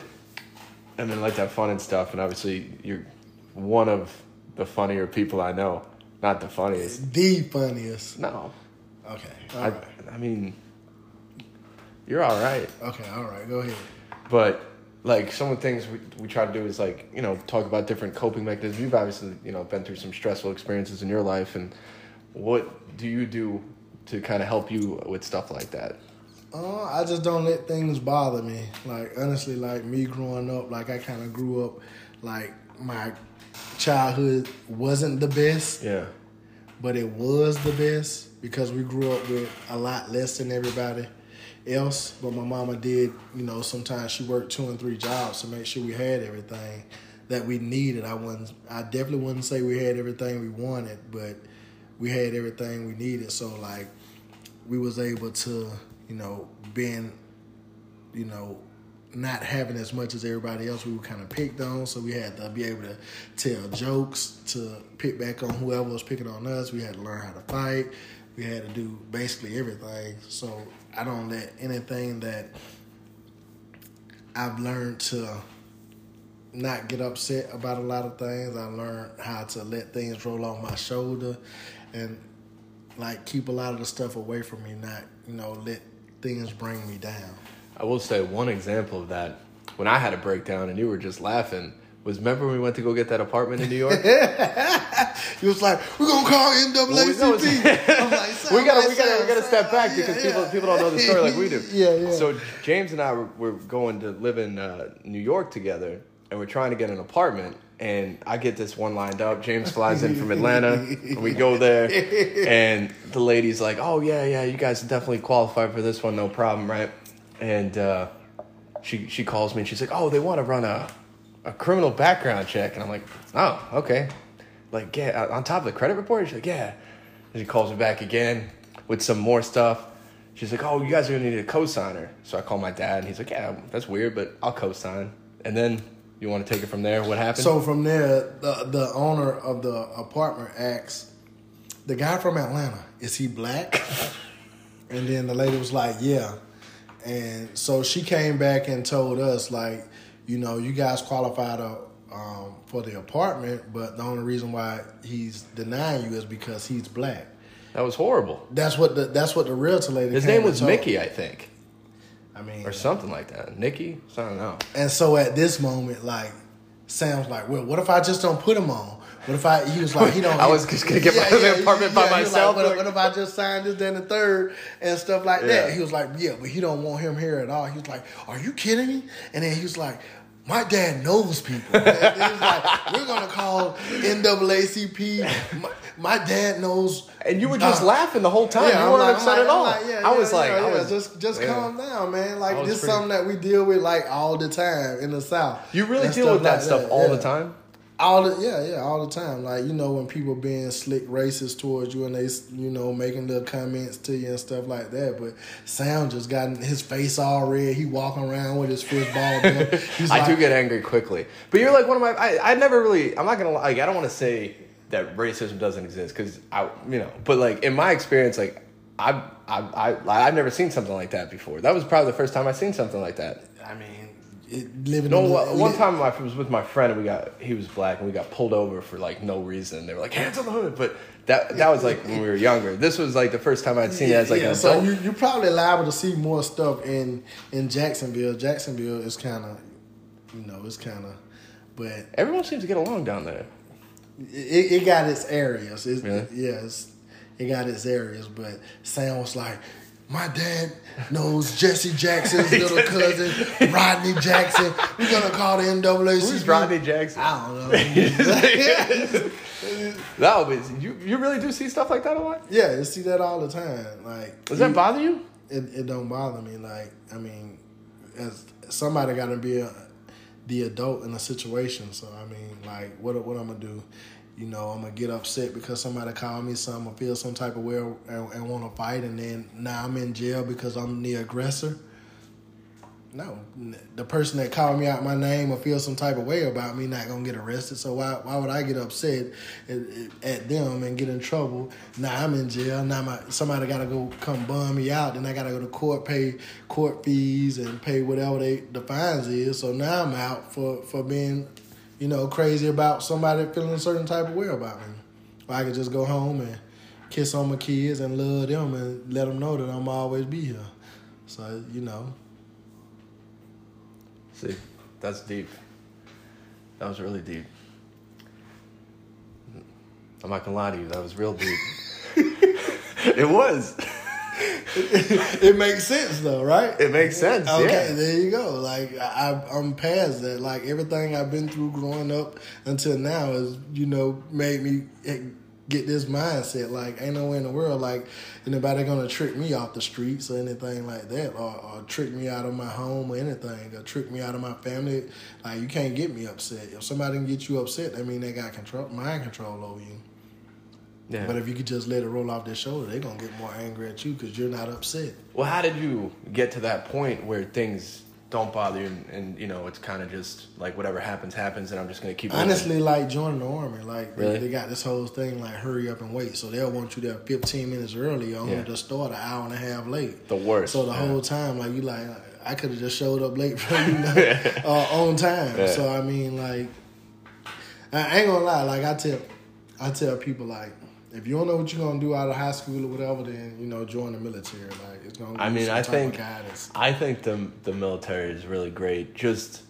[SPEAKER 1] I mean, like that fun and stuff, and obviously you're one of the funnier people I know. Not the funniest.
[SPEAKER 2] the funniest.
[SPEAKER 1] No,
[SPEAKER 2] Okay. All
[SPEAKER 1] I,
[SPEAKER 2] right.
[SPEAKER 1] I mean, you're all right,
[SPEAKER 2] Okay. All right. Go ahead.
[SPEAKER 1] but like some of the things we, we try to do is like you know talk about different coping mechanisms. You've obviously you know been through some stressful experiences in your life, and what do you do to kind of help you with stuff like that?
[SPEAKER 2] Uh, I just don't let things bother me. Like honestly, like me growing up, like I kind of grew up, like my childhood wasn't the best,
[SPEAKER 1] Yeah,
[SPEAKER 2] but it was the best because we grew up with a lot less than everybody else. But my mama did, you know, sometimes she worked two and three jobs to make sure we had everything that we needed. I wouldn't, I definitely wouldn't say we had everything we wanted, but we had everything we needed. So like, we was able to, you know, being, you know, not having as much as everybody else, we were kind of picked on. So we had to be able to tell jokes to pick back on whoever was picking on us. We had to learn how to fight. We had to do basically everything. So I don't let anything that I've learned to not get upset about a lot of things. I learned how to let things roll off my shoulder and like keep a lot of the stuff away from me, not, you know, let things bring me down.
[SPEAKER 1] I will say one example of that when I had a breakdown and you were just laughing was remember when we went to go get that apartment in New York?
[SPEAKER 2] He was like, "We're gonna call NAACP."
[SPEAKER 1] Well, we
[SPEAKER 2] like, "Son,
[SPEAKER 1] we gotta,
[SPEAKER 2] like,
[SPEAKER 1] we gotta, we gotta step back
[SPEAKER 2] yeah,
[SPEAKER 1] because
[SPEAKER 2] yeah.
[SPEAKER 1] people, people don't know the story like we do.
[SPEAKER 2] Yeah, yeah.
[SPEAKER 1] So James and I were, were going to live in uh, New York together, and we're trying to get an apartment. And I get this one lined up. James flies in from Atlanta. and we go there, and the lady's like, "Oh yeah, yeah, you guys definitely qualify for this one, no problem, right?" And uh, she she calls me and she's like, "Oh, they want to run a a criminal background check," and I'm like, "Oh, okay." Like, yeah, on top of the credit report. She's like, "Yeah." And she calls me back again with some more stuff. She's like, "Oh, you guys are gonna need a co-signer." So I call my dad, and he's like, "Yeah, that's weird, but I'll co-sign." And then you want to take it from there? What happened?
[SPEAKER 2] So from there, the the owner of the apartment asks, "The guy from Atlanta is he black?" and then the lady was like, "Yeah." And so she came back and told us like, you know, you guys qualified um, for the apartment, but the only reason why he's denying you is because he's black.
[SPEAKER 1] that was horrible.
[SPEAKER 2] That's what the that's what the realtor lady.
[SPEAKER 1] His name was. Mickey, I think,
[SPEAKER 2] I mean,
[SPEAKER 1] or something like that. Nikki, so I don't know.
[SPEAKER 2] And so at this moment, like Sam's like, well, what if I just don't put him on? What if I? He was like, he don't.
[SPEAKER 1] I was just gonna get my apartment by
[SPEAKER 2] he
[SPEAKER 1] myself,
[SPEAKER 2] Like, what, what if I just signed this, then the third, and stuff like
[SPEAKER 1] Yeah.
[SPEAKER 2] that? He was like, yeah, but he don't want him here at all. He was like, are you kidding me? And then he was like. My dad knows people. And he was like, "We're gonna call NAACP. My, my dad knows."
[SPEAKER 1] And you were just
[SPEAKER 2] Uh,
[SPEAKER 1] laughing the whole time.
[SPEAKER 2] Yeah,
[SPEAKER 1] you
[SPEAKER 2] I'm
[SPEAKER 1] weren't
[SPEAKER 2] like,
[SPEAKER 1] upset
[SPEAKER 2] I'm
[SPEAKER 1] at all.
[SPEAKER 2] like, yeah,
[SPEAKER 1] I was
[SPEAKER 2] yeah,
[SPEAKER 1] like,
[SPEAKER 2] yeah,
[SPEAKER 1] I was
[SPEAKER 2] just just
[SPEAKER 1] yeah.
[SPEAKER 2] calm down, man. Like this is
[SPEAKER 1] pretty-
[SPEAKER 2] something that we deal with like all the time in the South.
[SPEAKER 1] You really
[SPEAKER 2] And
[SPEAKER 1] deal with that
[SPEAKER 2] like
[SPEAKER 1] stuff all the time.
[SPEAKER 2] All the yeah, yeah, all the time. Like you know when people being slick racist towards you and they you know making little comments to you and stuff like that. But Sam just got his face all red. He walking around with his fist balled up.
[SPEAKER 1] I
[SPEAKER 2] like,
[SPEAKER 1] do get angry quickly, but you're like one of my. I, I never really. I'm not gonna like. I don't want to say that racism doesn't exist because I, you know, but like in my experience, like I've, I've, I, I've never seen something like that before. That was probably the first time I seen something like that.
[SPEAKER 2] I mean, it, living.
[SPEAKER 1] No,
[SPEAKER 2] in,
[SPEAKER 1] one
[SPEAKER 2] li-
[SPEAKER 1] time I was with my friend and we got he was black and we got pulled over for like no reason. They were like hands on the hood, but that that was like when we were younger. This was like the first time I'd seen it as like
[SPEAKER 2] yeah,
[SPEAKER 1] an
[SPEAKER 2] so
[SPEAKER 1] adult.
[SPEAKER 2] you you probably liable to see more stuff in in Jacksonville. Jacksonville is kind of, you know, it's kind of, but
[SPEAKER 1] Everyone seems to get along down there.
[SPEAKER 2] it, it got its areas. It's,
[SPEAKER 1] Really?
[SPEAKER 2] Yes, it got its areas. But Sam was like, my dad knows Jesse Jackson's little cousin, Rodney Jackson. We're gonna call the NAACP.
[SPEAKER 1] Who's Rodney Jackson?
[SPEAKER 2] I don't know.
[SPEAKER 1] No, but you you really do see stuff like that a lot.
[SPEAKER 2] yeah, you see that all the time. Like,
[SPEAKER 1] Does that
[SPEAKER 2] you-
[SPEAKER 1] bother you?
[SPEAKER 2] it, it don't bother me. Like, I mean, as somebody got to be a, the adult in a situation. So I mean, like, what what I'm gonna do? You know, I'm gonna get upset because somebody called me something, or feel some type of way, and, and want to fight, and then now I'm in jail because I'm the aggressor. no, the person that called me out my name or feel some type of way about me not gonna get arrested. So why why would I get upset at, at them and get in trouble? Now I'm in jail. Now my somebody got to go come bum me out. Then I got to go to court, pay court fees and pay whatever they the fines is. So now I'm out for for being, you know, crazy about somebody feeling a certain type of way about me. Or I could just go home and kiss on my kids and love them and let them know that I'm always be here. So you know.
[SPEAKER 1] See, that's deep. That was really deep. I'm not gonna lie to you, that was real deep. it was.
[SPEAKER 2] It makes sense though, right?
[SPEAKER 1] It makes sense.
[SPEAKER 2] Okay,
[SPEAKER 1] yeah.
[SPEAKER 2] there you go. Like I, I'm past that. Like everything I've been through growing up until now has, you know, made me get this mindset. Like ain't no way in the world like anybody gonna trick me off the streets or anything like that, or, or trick me out of my home or anything, or trick me out of my family. Like you can't get me upset. If somebody can get you upset, that mean they got control, mind control over you.
[SPEAKER 1] Yeah.
[SPEAKER 2] But if you could just let it roll off their shoulder, they're gonna get more angry at you because you're not upset.
[SPEAKER 1] Well, how did you get to that point where things don't bother you and, and you know it's kind of just like whatever happens happens and I'm just gonna keep
[SPEAKER 2] honestly like joining the army like
[SPEAKER 1] really?
[SPEAKER 2] they, they, got this whole thing like hurry up and wait so they'll want you there 15 minutes early you only
[SPEAKER 1] Yeah.
[SPEAKER 2] to start an hour and a half late
[SPEAKER 1] the worst.
[SPEAKER 2] so the
[SPEAKER 1] yeah.
[SPEAKER 2] whole time like you like I could have just showed up late for you know, uh, on time so I mean like I ain't gonna lie like I tell I tell people like if you don't know what you're gonna do out of high school or whatever, then you know join the military. Like it's gonna.
[SPEAKER 1] I mean, I think- I think the the military is really great. Just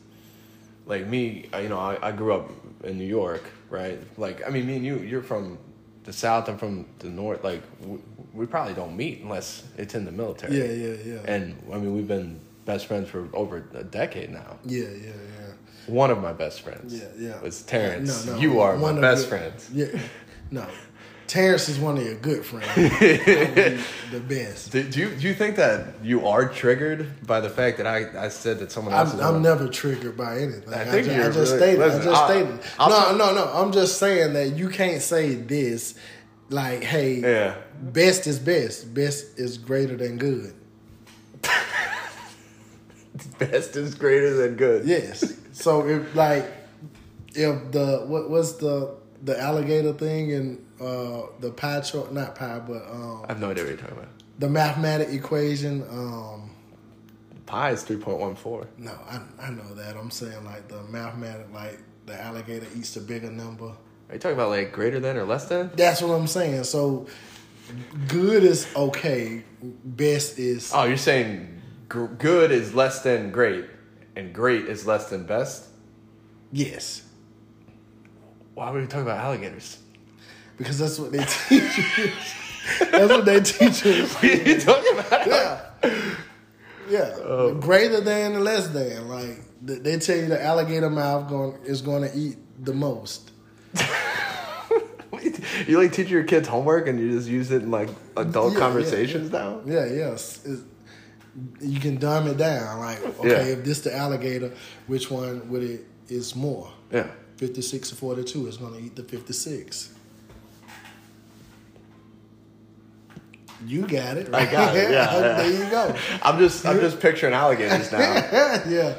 [SPEAKER 1] like me, you know, I, I grew up in New York, right? Like, I mean, me and you, you're from the south. I'm from the north. Like, we, we probably don't meet unless it's in the military.
[SPEAKER 2] Yeah, yeah, yeah.
[SPEAKER 1] And I mean, we've been best friends for over a decade now.
[SPEAKER 2] yeah, yeah, yeah.
[SPEAKER 1] One of my best friends.
[SPEAKER 2] Yeah, yeah.
[SPEAKER 1] Was Terrence.
[SPEAKER 2] No, no,
[SPEAKER 1] you are
[SPEAKER 2] one
[SPEAKER 1] my best
[SPEAKER 2] your-
[SPEAKER 1] friends.
[SPEAKER 2] Yeah, no. Terrence is one of your good friends. The best.
[SPEAKER 1] Do, do you do you think that you are triggered by the fact that I, I said that someone else
[SPEAKER 2] I'm, I'm never triggered by anything.
[SPEAKER 1] I
[SPEAKER 2] I,
[SPEAKER 1] think
[SPEAKER 2] ju-
[SPEAKER 1] you're
[SPEAKER 2] I just
[SPEAKER 1] really-
[SPEAKER 2] stated.
[SPEAKER 1] listen,
[SPEAKER 2] I just
[SPEAKER 1] I'll-
[SPEAKER 2] stated.
[SPEAKER 1] I'll
[SPEAKER 2] no,
[SPEAKER 1] tell-
[SPEAKER 2] no, no. I'm just saying that you can't say this. Like, hey,
[SPEAKER 1] Yeah.
[SPEAKER 2] best is best. Best is greater than good.
[SPEAKER 1] best is greater than good.
[SPEAKER 2] Yes. so if like if the what was the the alligator thing and uh the pie chart not pie but um
[SPEAKER 1] I have no idea what you're talking about.
[SPEAKER 2] the mathematic equation um
[SPEAKER 1] Pi is three point one four.
[SPEAKER 2] no I I know that I'm saying like the mathematic like the alligator eats the bigger number.
[SPEAKER 1] Are you talking about like greater than or less than?
[SPEAKER 2] That's what I'm saying. So good is okay. Best is
[SPEAKER 1] Oh, you're saying gr- good is less than great, and great is less than best.
[SPEAKER 2] yes.
[SPEAKER 1] Why were we talking about alligators?
[SPEAKER 2] Because that's what they teach you. that's what they teach you.
[SPEAKER 1] What are you talking about?
[SPEAKER 2] Yeah. Yeah. Oh. Greater than and less than. Like they tell you the alligator mouth going is going to eat the most.
[SPEAKER 1] you like teach your kids homework and you just use it in like adult
[SPEAKER 2] Yeah, yeah,
[SPEAKER 1] conversations now.
[SPEAKER 2] Yeah, yes. It's, you can dumb it down. Like, okay,
[SPEAKER 1] Yeah.
[SPEAKER 2] if this the alligator, which one would it is more?
[SPEAKER 1] Yeah.
[SPEAKER 2] 56 or 42 is going to eat the 56. You got it.
[SPEAKER 1] I got it, yeah, yeah.
[SPEAKER 2] there you go.
[SPEAKER 1] I'm just I'm just picturing alligators now.
[SPEAKER 2] yeah.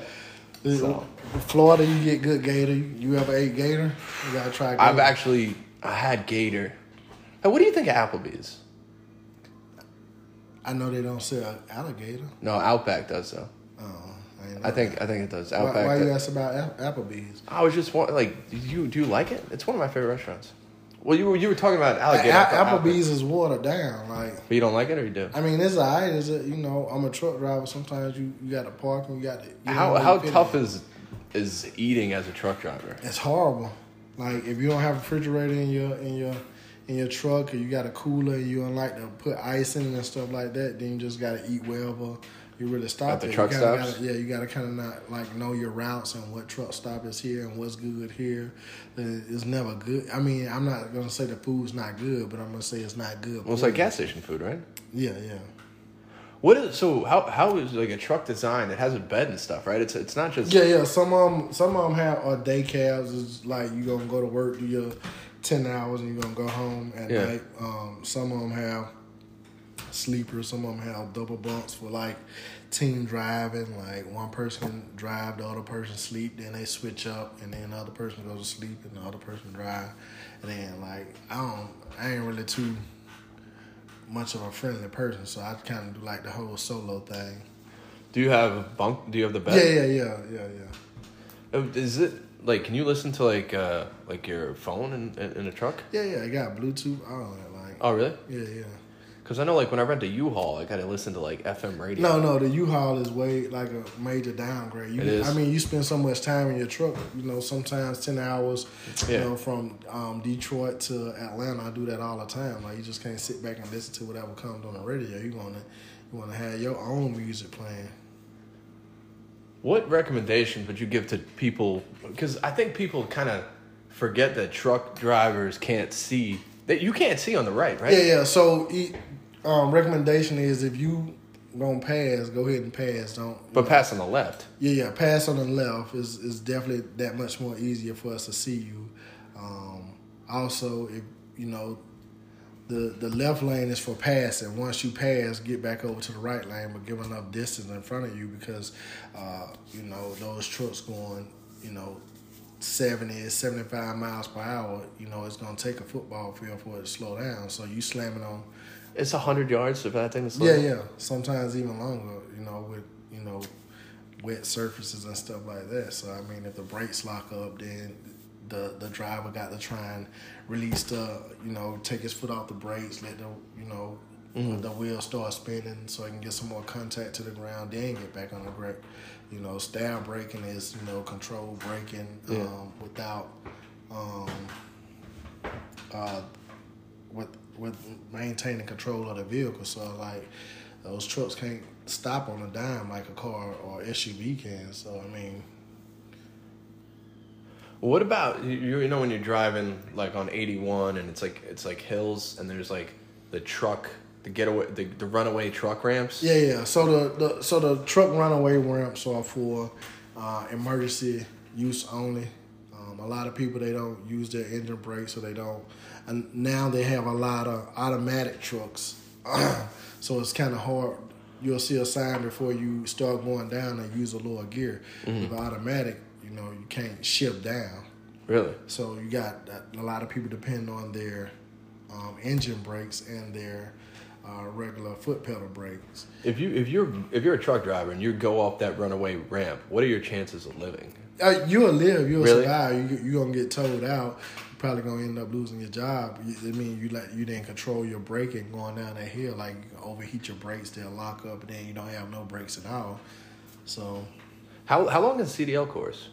[SPEAKER 1] So.
[SPEAKER 2] Florida, you get good gator. You ever ate gator? You gotta try. Gator.
[SPEAKER 1] I've actually I had gator. Hey, what do you think of Applebee's?
[SPEAKER 2] I know they don't sell alligator.
[SPEAKER 1] No, Outback does though.
[SPEAKER 2] Oh, I,
[SPEAKER 1] I think
[SPEAKER 2] that.
[SPEAKER 1] I think it does.
[SPEAKER 2] Why,
[SPEAKER 1] Outback.
[SPEAKER 2] why you
[SPEAKER 1] does-
[SPEAKER 2] ask about Applebee's?
[SPEAKER 1] I was just wa- like, do you do you like it? It's one of my favorite restaurants. Well, you were you were talking about alligator. I
[SPEAKER 2] Applebee's is watered down. Like,
[SPEAKER 1] But you don't like it, or you do?
[SPEAKER 2] I mean, it's alright. Is it? You know, I'm a truck driver. Sometimes you you got to park and you got to.
[SPEAKER 1] How how tough is is eating as a truck driver?
[SPEAKER 2] It's horrible. Like if you don't have a refrigerator in your in your in your truck, or you got a cooler, and you don't like to put ice in it and stuff like that, then you just got to eat wherever you really stop.
[SPEAKER 1] At the.
[SPEAKER 2] You
[SPEAKER 1] truck
[SPEAKER 2] kinda
[SPEAKER 1] stops?
[SPEAKER 2] Gotta, yeah, you got to kind of not like know your routes and what truck stop is here and what's good here. Uh, It's never good. I mean, I'm not gonna say the food's not good, but I'm gonna say it's not good.
[SPEAKER 1] Well, it's like gas station food, right?
[SPEAKER 2] Yeah, yeah.
[SPEAKER 1] What is so? How how is like a truck designed? It has a bed and stuff, right? It's it's not just
[SPEAKER 2] Yeah, yeah. Some of them, some of them have are day cabs. It's like you gonna go to work, do your ten hours, and you are gonna go home at
[SPEAKER 1] Yeah.
[SPEAKER 2] night. Um, some of them have sleepers. Some of them have double bunks for like team driving. Like one person drive, the other person sleep. Then they switch up, and then the other person goes to sleep, and the other person drive. And then like I don't, I ain't really too much of a friendly person, so I kind of do like the whole solo thing.
[SPEAKER 1] Do you have a bunk? Do you have the bed?
[SPEAKER 2] Yeah, yeah, yeah, yeah, yeah.
[SPEAKER 1] Uh, Is it like? Can you listen to like uh like your phone in in, in a truck?
[SPEAKER 2] Yeah, yeah, I got Bluetooth, all that. Like,
[SPEAKER 1] Oh really?
[SPEAKER 2] yeah, yeah.
[SPEAKER 1] Because I know like when I rent a U-Haul, I gotta listen to like FM radio.
[SPEAKER 2] No, no, the U-Haul is way like a major downgrade. You,
[SPEAKER 1] It is.
[SPEAKER 2] I mean, you spend so much time in your truck. You know, sometimes ten hours.
[SPEAKER 1] Yeah.
[SPEAKER 2] You know, from um, Detroit to Atlanta, I do that all the time. Like you just can't sit back and listen to whatever comes on the radio. You wanna, you wanna have your own music playing.
[SPEAKER 1] What recommendations would you give to people? Because I think people kind of forget that truck drivers can't see. That you can't see on the right, right?
[SPEAKER 2] Yeah, yeah. So, um, recommendation is if you gonna pass, go ahead and pass. Don't.
[SPEAKER 1] But pass on the left.
[SPEAKER 2] Yeah, yeah. Pass on the left is is definitely that much more easier for us to see you. Um, also, if you know the the left lane is for passing. Once you pass, get back over to the right lane, but give enough distance in front of you because uh, you know those trucks going, you know. 70, 75 miles per hour, you know, it's going to take a football field for it to slow down. So you slamming on
[SPEAKER 1] It's a hundred yards for that thing slow.
[SPEAKER 2] yeah, yeah. Sometimes even longer, you know, with you know, wet surfaces and stuff like that. So I mean, if the brakes lock up, then the the driver got to try and release the, you know, take his foot off the brakes, let the, you know, the wheel start spinning so he can get some more contact to the ground, then get back on the brake. You know, stab braking is you know controlled braking
[SPEAKER 1] Yeah.
[SPEAKER 2] um, without. Um, uh, with with maintaining control of the vehicle. So like those trucks can't stop on a dime like a car or SUV can. So I mean,
[SPEAKER 1] What about you? You know when you're driving like on 81 and it's like it's like hills and there's like the truck, the getaway, the, the runaway truck ramps.
[SPEAKER 2] yeah, yeah. So the, the so the truck runaway ramps are for uh, emergency use only. Um, a lot of people they don't use their engine brakes, so they don't. And now they have a lot of automatic trucks, so it's kind of hard. You'll see a sign before you start going down and use a lower gear. With automatic, you know, you can't shift down.
[SPEAKER 1] Really?
[SPEAKER 2] So you got a lot of people depend on their um, engine brakes and their uh, regular foot pedal brakes.
[SPEAKER 1] If you if you're if you're a truck driver and you go off that runaway ramp, what are your chances of living?
[SPEAKER 2] Uh, you'll live, you'll
[SPEAKER 1] Really?
[SPEAKER 2] survive. You you're gonna get towed out. Probably gonna end up losing your job. I mean, you like you didn't control your braking going down that hill. Like overheat your brakes, they'll lock up, and then you don't have no brakes at all. So
[SPEAKER 1] How how long is the CDL course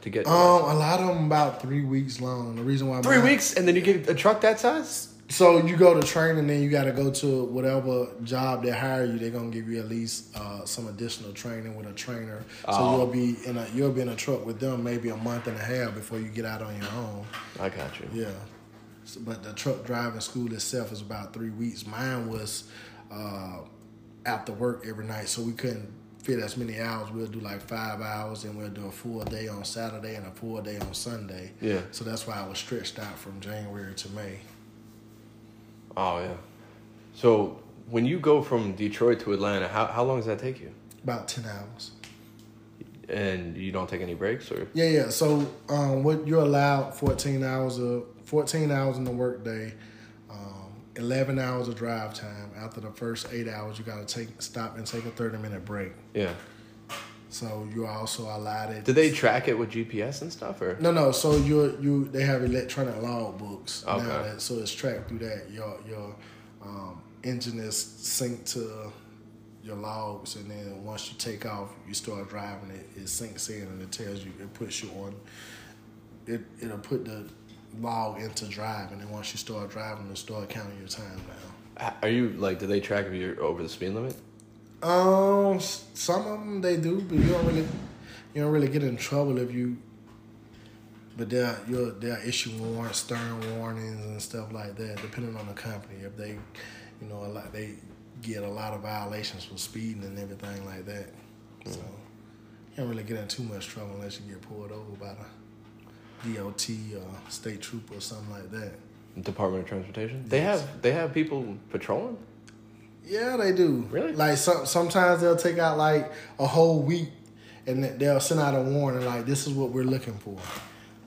[SPEAKER 1] to get?
[SPEAKER 2] um, a lot of them about three weeks long. The reason why
[SPEAKER 1] Three
[SPEAKER 2] mine-
[SPEAKER 1] weeks and then you get a truck that size.
[SPEAKER 2] So you go to training, then you got to go to whatever job they hire you. They're gonna give you at least uh, some additional training with a trainer. So
[SPEAKER 1] Oh.
[SPEAKER 2] you'll be in a you'll be in a truck with them maybe a month and a half before you get out on your own.
[SPEAKER 1] I got you.
[SPEAKER 2] Yeah, so, but the truck driving school itself is about three weeks. Mine was uh, after work every night, so we couldn't fit as many hours. We'll do like five hours, and we'll do a full day on Saturday and a full day on Sunday.
[SPEAKER 1] Yeah.
[SPEAKER 2] So that's why I was stretched out from January to May.
[SPEAKER 1] Oh yeah. So when you go from Detroit to Atlanta, how how long does that take you?
[SPEAKER 2] About ten hours.
[SPEAKER 1] And you don't take any breaks or?
[SPEAKER 2] Yeah, yeah. So um, what you're allowed fourteen hours of fourteen hours in the workday, um, eleven hours of drive time. After the first eight hours, you got to take stop and take a thirty minute break.
[SPEAKER 1] Yeah.
[SPEAKER 2] So you're also allotted.
[SPEAKER 1] Did they track it with GPS and stuff or?
[SPEAKER 2] No, no. So you you they have electronic log books
[SPEAKER 1] Okay.
[SPEAKER 2] now, that, so it's tracked through that. Your your um, engine is synced to your logs, and then once you take off, you start driving it. It syncs in, and it tells you. It puts you on. It it'll put the log into drive, and then once you start driving, it'll start counting your time down.
[SPEAKER 1] H- Are you like? Do they track if you're over the speed limit?
[SPEAKER 2] Um, some of them they do, but you don't really, you don't really get in trouble if you. But they'll you'll they'll issue warrants, stern warnings, and stuff like that, depending on the company. If they, you know, a lot they get a lot of violations for speeding and everything like that. So you don't really get in too much trouble unless you get pulled over by the DOT or state trooper or something like that.
[SPEAKER 1] Department of Transportation. They
[SPEAKER 2] Yes.
[SPEAKER 1] have they have people patrolling.
[SPEAKER 2] Yeah, they do.
[SPEAKER 1] Really?
[SPEAKER 2] Like some sometimes they'll take out like a whole week, and they'll send out a warning like this is what we're looking for,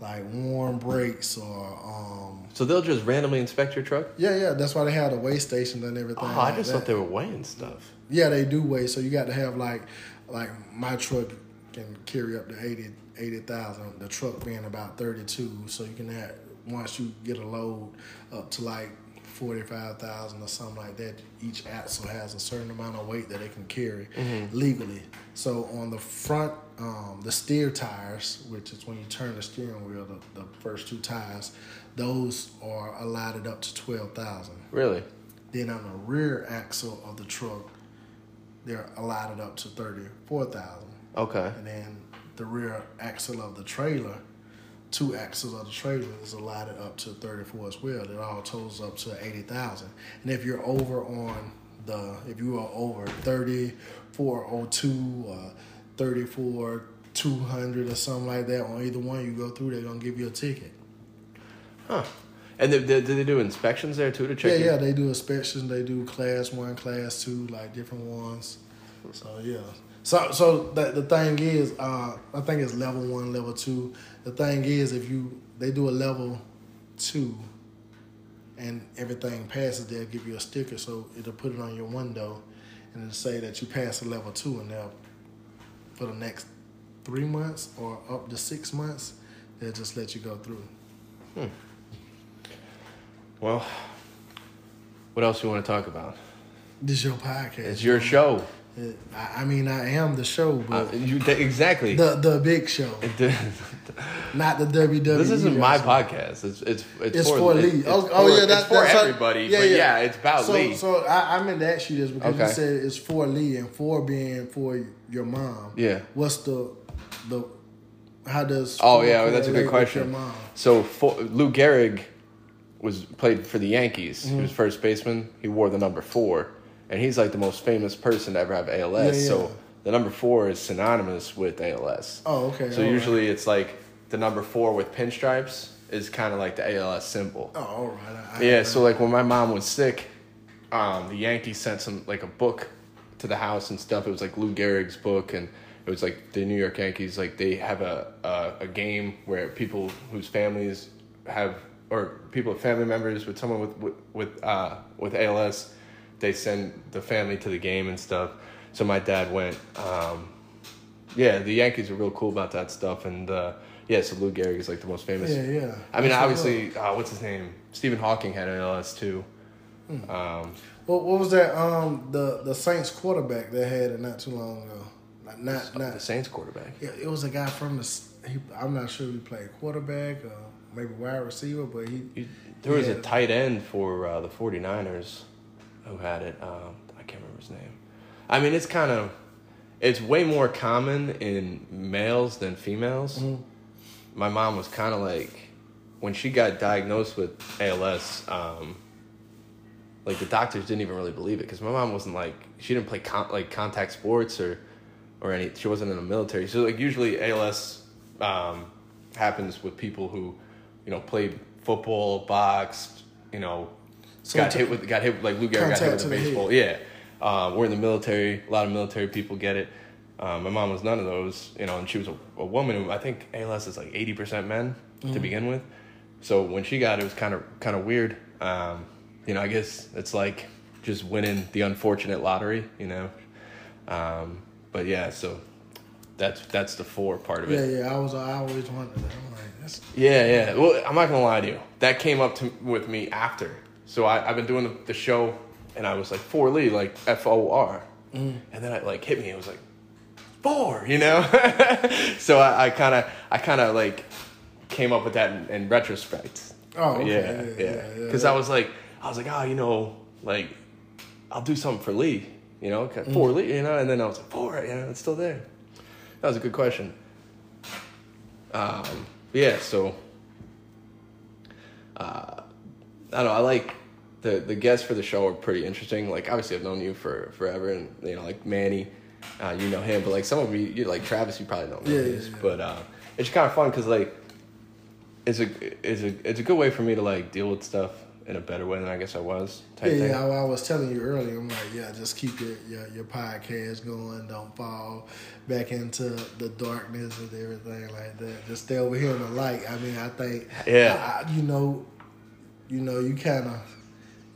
[SPEAKER 2] like warm brakes or um.
[SPEAKER 1] So they'll just randomly inspect your truck?
[SPEAKER 2] Yeah, yeah. That's why they have the weigh stations and everything.
[SPEAKER 1] Oh, I just
[SPEAKER 2] that.
[SPEAKER 1] thought they were weighing stuff.
[SPEAKER 2] Yeah, they do weigh. So you got to have like, like my truck can carry up to 80 80,000. The truck being about 32. So you can have, once you get a load up to like 45,000 or something like that, each axle has a certain amount of weight that it can carry legally. So on the front, um, the steer tires, which is when you turn the steering wheel, the, the first two tires, those are allotted up to 12,000.
[SPEAKER 1] Really?
[SPEAKER 2] Then on the rear axle of the truck, they're allotted up to thirty-four thousand.
[SPEAKER 1] Okay.
[SPEAKER 2] And then the rear axle of the trailer, two axles of the trailer is allotted up to thirty-four as well. It all totals up to eighty thousand. And if you're over on the, if you are over thirty-four oh two or thirty-four two hundred or something like that on either one you go through, they're gonna give you a ticket.
[SPEAKER 1] Huh. And they, they, do they do inspections there too to check?
[SPEAKER 2] Yeah,
[SPEAKER 1] your-
[SPEAKER 2] yeah, they do inspections. They do class one, class two, like different ones. So yeah. So so the the thing is, uh, I think it's level one, level two. The thing is, if you they do a level two, and everything passes, they'll give you a sticker. So it'll put it on your window, and it'll say that you passed a level two, and they'll for the next three months or up to six months, they'll just let you go through. Hmm.
[SPEAKER 1] Well, what else you want to talk about?
[SPEAKER 2] This is your podcast.
[SPEAKER 1] It's your show.
[SPEAKER 2] It- I, I mean, I am the show,
[SPEAKER 1] Uh,
[SPEAKER 2] but
[SPEAKER 1] you, th- exactly.
[SPEAKER 2] the the big show, not the WWE.
[SPEAKER 1] This isn't my
[SPEAKER 2] wrestling.
[SPEAKER 1] podcast. It's it's it's,
[SPEAKER 2] It's
[SPEAKER 1] for,
[SPEAKER 2] for
[SPEAKER 1] it's-
[SPEAKER 2] Lee.
[SPEAKER 1] it's
[SPEAKER 2] Oh,
[SPEAKER 1] for,
[SPEAKER 2] oh, yeah,
[SPEAKER 1] it's
[SPEAKER 2] that's-
[SPEAKER 1] for
[SPEAKER 2] that's-
[SPEAKER 1] everybody.
[SPEAKER 2] yeah,
[SPEAKER 1] but
[SPEAKER 2] yeah.
[SPEAKER 1] yeah. it's about
[SPEAKER 2] So,
[SPEAKER 1] Lee.
[SPEAKER 2] so I, I meant to ask you this because
[SPEAKER 1] Okay.
[SPEAKER 2] you said it's for Lee and for being for your mom.
[SPEAKER 1] Yeah.
[SPEAKER 2] What's the the how does?
[SPEAKER 1] Oh
[SPEAKER 2] for
[SPEAKER 1] yeah, that's a good
[SPEAKER 2] correlate with your
[SPEAKER 1] question.
[SPEAKER 2] mom?
[SPEAKER 1] So for, Lou Gehrig was played for the Yankees.
[SPEAKER 2] Mm-hmm.
[SPEAKER 1] He was first baseman. He wore the number four, and he's like the most famous person to ever have ALS.
[SPEAKER 2] Yeah, yeah.
[SPEAKER 1] So the number four is synonymous with ALS.
[SPEAKER 2] Oh, okay.
[SPEAKER 1] So
[SPEAKER 2] all right.
[SPEAKER 1] usually it's like the number four with pinstripes is kind of like the ALS symbol.
[SPEAKER 2] Oh, all right. I, I-
[SPEAKER 1] Yeah, so like when my mom was sick, um, the Yankees sent some like a book to the house and stuff. It was like Lou Gehrig's book, and it was like the New York Yankees. Like they have a a, a game where people whose families have or people family members with someone with with with, uh, with ALS, they send the family to the game and stuff. So my dad went. Um, yeah, the Yankees are real cool about that stuff, and uh, yeah, so Lou Gehrig is like the most famous.
[SPEAKER 2] Yeah, yeah.
[SPEAKER 1] I mean,
[SPEAKER 2] That's
[SPEAKER 1] obviously, uh, what's his name? Stephen Hawking had ALS too.
[SPEAKER 2] Hmm.
[SPEAKER 1] Um,
[SPEAKER 2] What, what was that? Um, the the Saints quarterback that had it not too long ago. Not not,
[SPEAKER 1] the Saints quarterback.
[SPEAKER 2] Yeah, it was a guy from the. He, I'm not sure if he played quarterback or maybe wide receiver, but he.
[SPEAKER 1] You- There was
[SPEAKER 2] Yeah.
[SPEAKER 1] a tight end for uh, the 49ers who had it. Um, I can't remember his name. I mean, it's kind of, it's way more common in males than females.
[SPEAKER 2] Mm-hmm.
[SPEAKER 1] My mom was kind of like, when she got diagnosed with ALS, um, like the doctors didn't even really believe it because my mom wasn't like she didn't play con- like contact sports or or any she wasn't in the military so like usually ALS um, happens with people who you know played football boxed you know
[SPEAKER 2] So
[SPEAKER 1] got hit with got hit like Lou Gehrig got hit with a baseball yeah um, we're in the military a lot of military people get it um, my mom was none of those you know and she was a, a woman who I think ALS is like 80% men
[SPEAKER 2] Mm-hmm.
[SPEAKER 1] to begin with so when she got it, it was kind of kind of weird. Um, you know, I guess it's like just winning the unfortunate lottery. You know, um, but yeah. So that's that's the four part of it.
[SPEAKER 2] yeah. Yeah. I was. I always wondered. that. I'm like.
[SPEAKER 1] Yeah, yeah. Well, I'm not gonna lie to you. That came up to with me after. So I, I've been doing the, the show, and I was like For Lee, like F O R,
[SPEAKER 2] Mm.
[SPEAKER 1] and then it like hit me. It was like four, you know. so I kind of I kind of like came up with that in, in retrospect.
[SPEAKER 2] Oh, okay.
[SPEAKER 1] yeah,
[SPEAKER 2] Yeah,
[SPEAKER 1] yeah.
[SPEAKER 2] yeah, yeah,
[SPEAKER 1] Because. I was like, I was like, oh, you know, like I'll do something for Lee, you know, for
[SPEAKER 2] Mm.
[SPEAKER 1] Lee, you know, and then I was like, for it, you know, it's still there. That was a good question. Um, yeah, so uh, I don't know. I like the the guests for the show are pretty interesting. Like obviously I've known you for forever, and you know like Manny, uh, you know him, but like some of you, you like Travis, you probably don't know
[SPEAKER 2] Yeah, yeah, yeah.
[SPEAKER 1] but uh, it's kind of fun because like it's a it's a it's a good way for me to like deal with stuff in a better way than I guess I was.
[SPEAKER 2] Yeah,
[SPEAKER 1] thing.
[SPEAKER 2] yeah. I, I was telling you earlier. I'm like, yeah, just keep your, your your podcast going. Don't fall back into the darkness and everything like that. Just stay over here in the light. I mean, I think,
[SPEAKER 1] Yeah.
[SPEAKER 2] I, you know, you know, you kind of.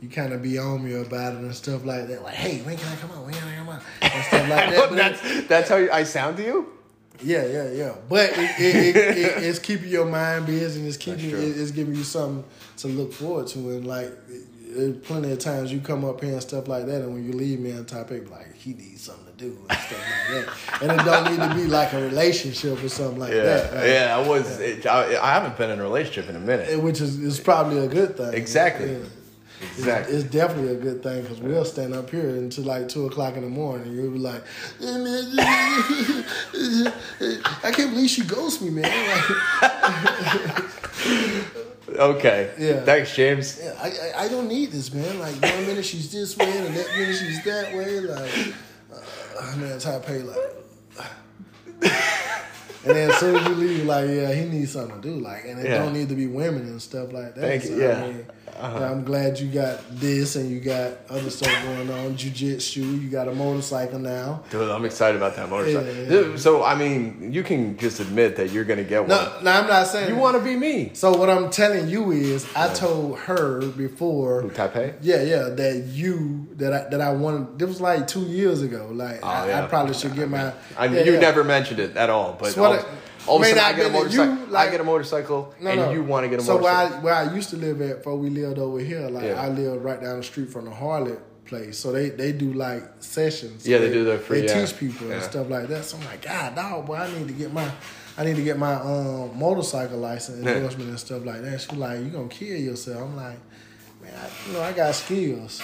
[SPEAKER 2] You kind of be on me about it and stuff like that. Like, hey, when can I come on? When can I come on? And stuff like that.
[SPEAKER 1] That's that's how I sound to you.
[SPEAKER 2] Yeah, yeah, yeah. But it, it, it, it, it's keeping your mind busy and it's keeping it, it's giving you something to look forward to. And like, plenty of times you come up here and stuff like that, and when you leave me on topic, like he needs something do and stuff like that. And it don't need to be like a relationship or something like
[SPEAKER 1] Yeah,
[SPEAKER 2] that. Like,
[SPEAKER 1] yeah. I was. It, I, I haven't been in a relationship in a minute.
[SPEAKER 2] Which is, is probably a good thing.
[SPEAKER 1] Exactly.
[SPEAKER 2] Yeah.
[SPEAKER 1] exactly.
[SPEAKER 2] It's definitely a good thing because we'll stand up here until like two o'clock in the morning. You'll be like, "Yeah, man, I can't believe she ghosted me, man.
[SPEAKER 1] Okay.
[SPEAKER 2] Yeah.
[SPEAKER 1] Thanks, James.
[SPEAKER 2] yeah, I, I, I don't need this, man. Like one minute she's this way, and the next minute she's that way. Like, uh, man, Taipei like. And then as soon as you leave, like, yeah, he needs something to do. Like, and it
[SPEAKER 1] Yeah.
[SPEAKER 2] don't need to be women and stuff like that.
[SPEAKER 1] Thank you, yeah. Uh-huh.
[SPEAKER 2] I'm glad you got this and you got other stuff going on. Jiu-jitsu, you got a motorcycle now.
[SPEAKER 1] Dude, I'm excited about that motorcycle.
[SPEAKER 2] Yeah,
[SPEAKER 1] So I mean, you can just admit that you're gonna get one.
[SPEAKER 2] No, no, I'm not saying
[SPEAKER 1] You want to be me?
[SPEAKER 2] So what I'm telling you is, I told her before.
[SPEAKER 1] Who, Taipei?
[SPEAKER 2] Yeah, yeah, that you that I that I wanted. This was like two years ago. Like I,
[SPEAKER 1] Oh, yeah.
[SPEAKER 2] I probably should get my.
[SPEAKER 1] I you never mentioned it at all, but
[SPEAKER 2] So
[SPEAKER 1] all,
[SPEAKER 2] I-
[SPEAKER 1] all of a sudden I get a
[SPEAKER 2] that you,
[SPEAKER 1] motorcycle.
[SPEAKER 2] like-
[SPEAKER 1] I get a motorcycle,
[SPEAKER 2] No,
[SPEAKER 1] and
[SPEAKER 2] no.
[SPEAKER 1] you want to get a motorcycle.
[SPEAKER 2] so where
[SPEAKER 1] motorcycle.
[SPEAKER 2] I, where I used to live at before we lived over here, like
[SPEAKER 1] Yeah.
[SPEAKER 2] I lived right down the street from the Harley place. So they they do like sessions. So
[SPEAKER 1] Yeah, they do their free-
[SPEAKER 2] They
[SPEAKER 1] yeah.
[SPEAKER 2] teach people and stuff like that. So I'm like, God, dog, boy, I need to get my. I need to get my um, motorcycle license endorsement and stuff like that. She like, "You gonna kill yourself?" I'm like, "Man, I, you know, I got skills."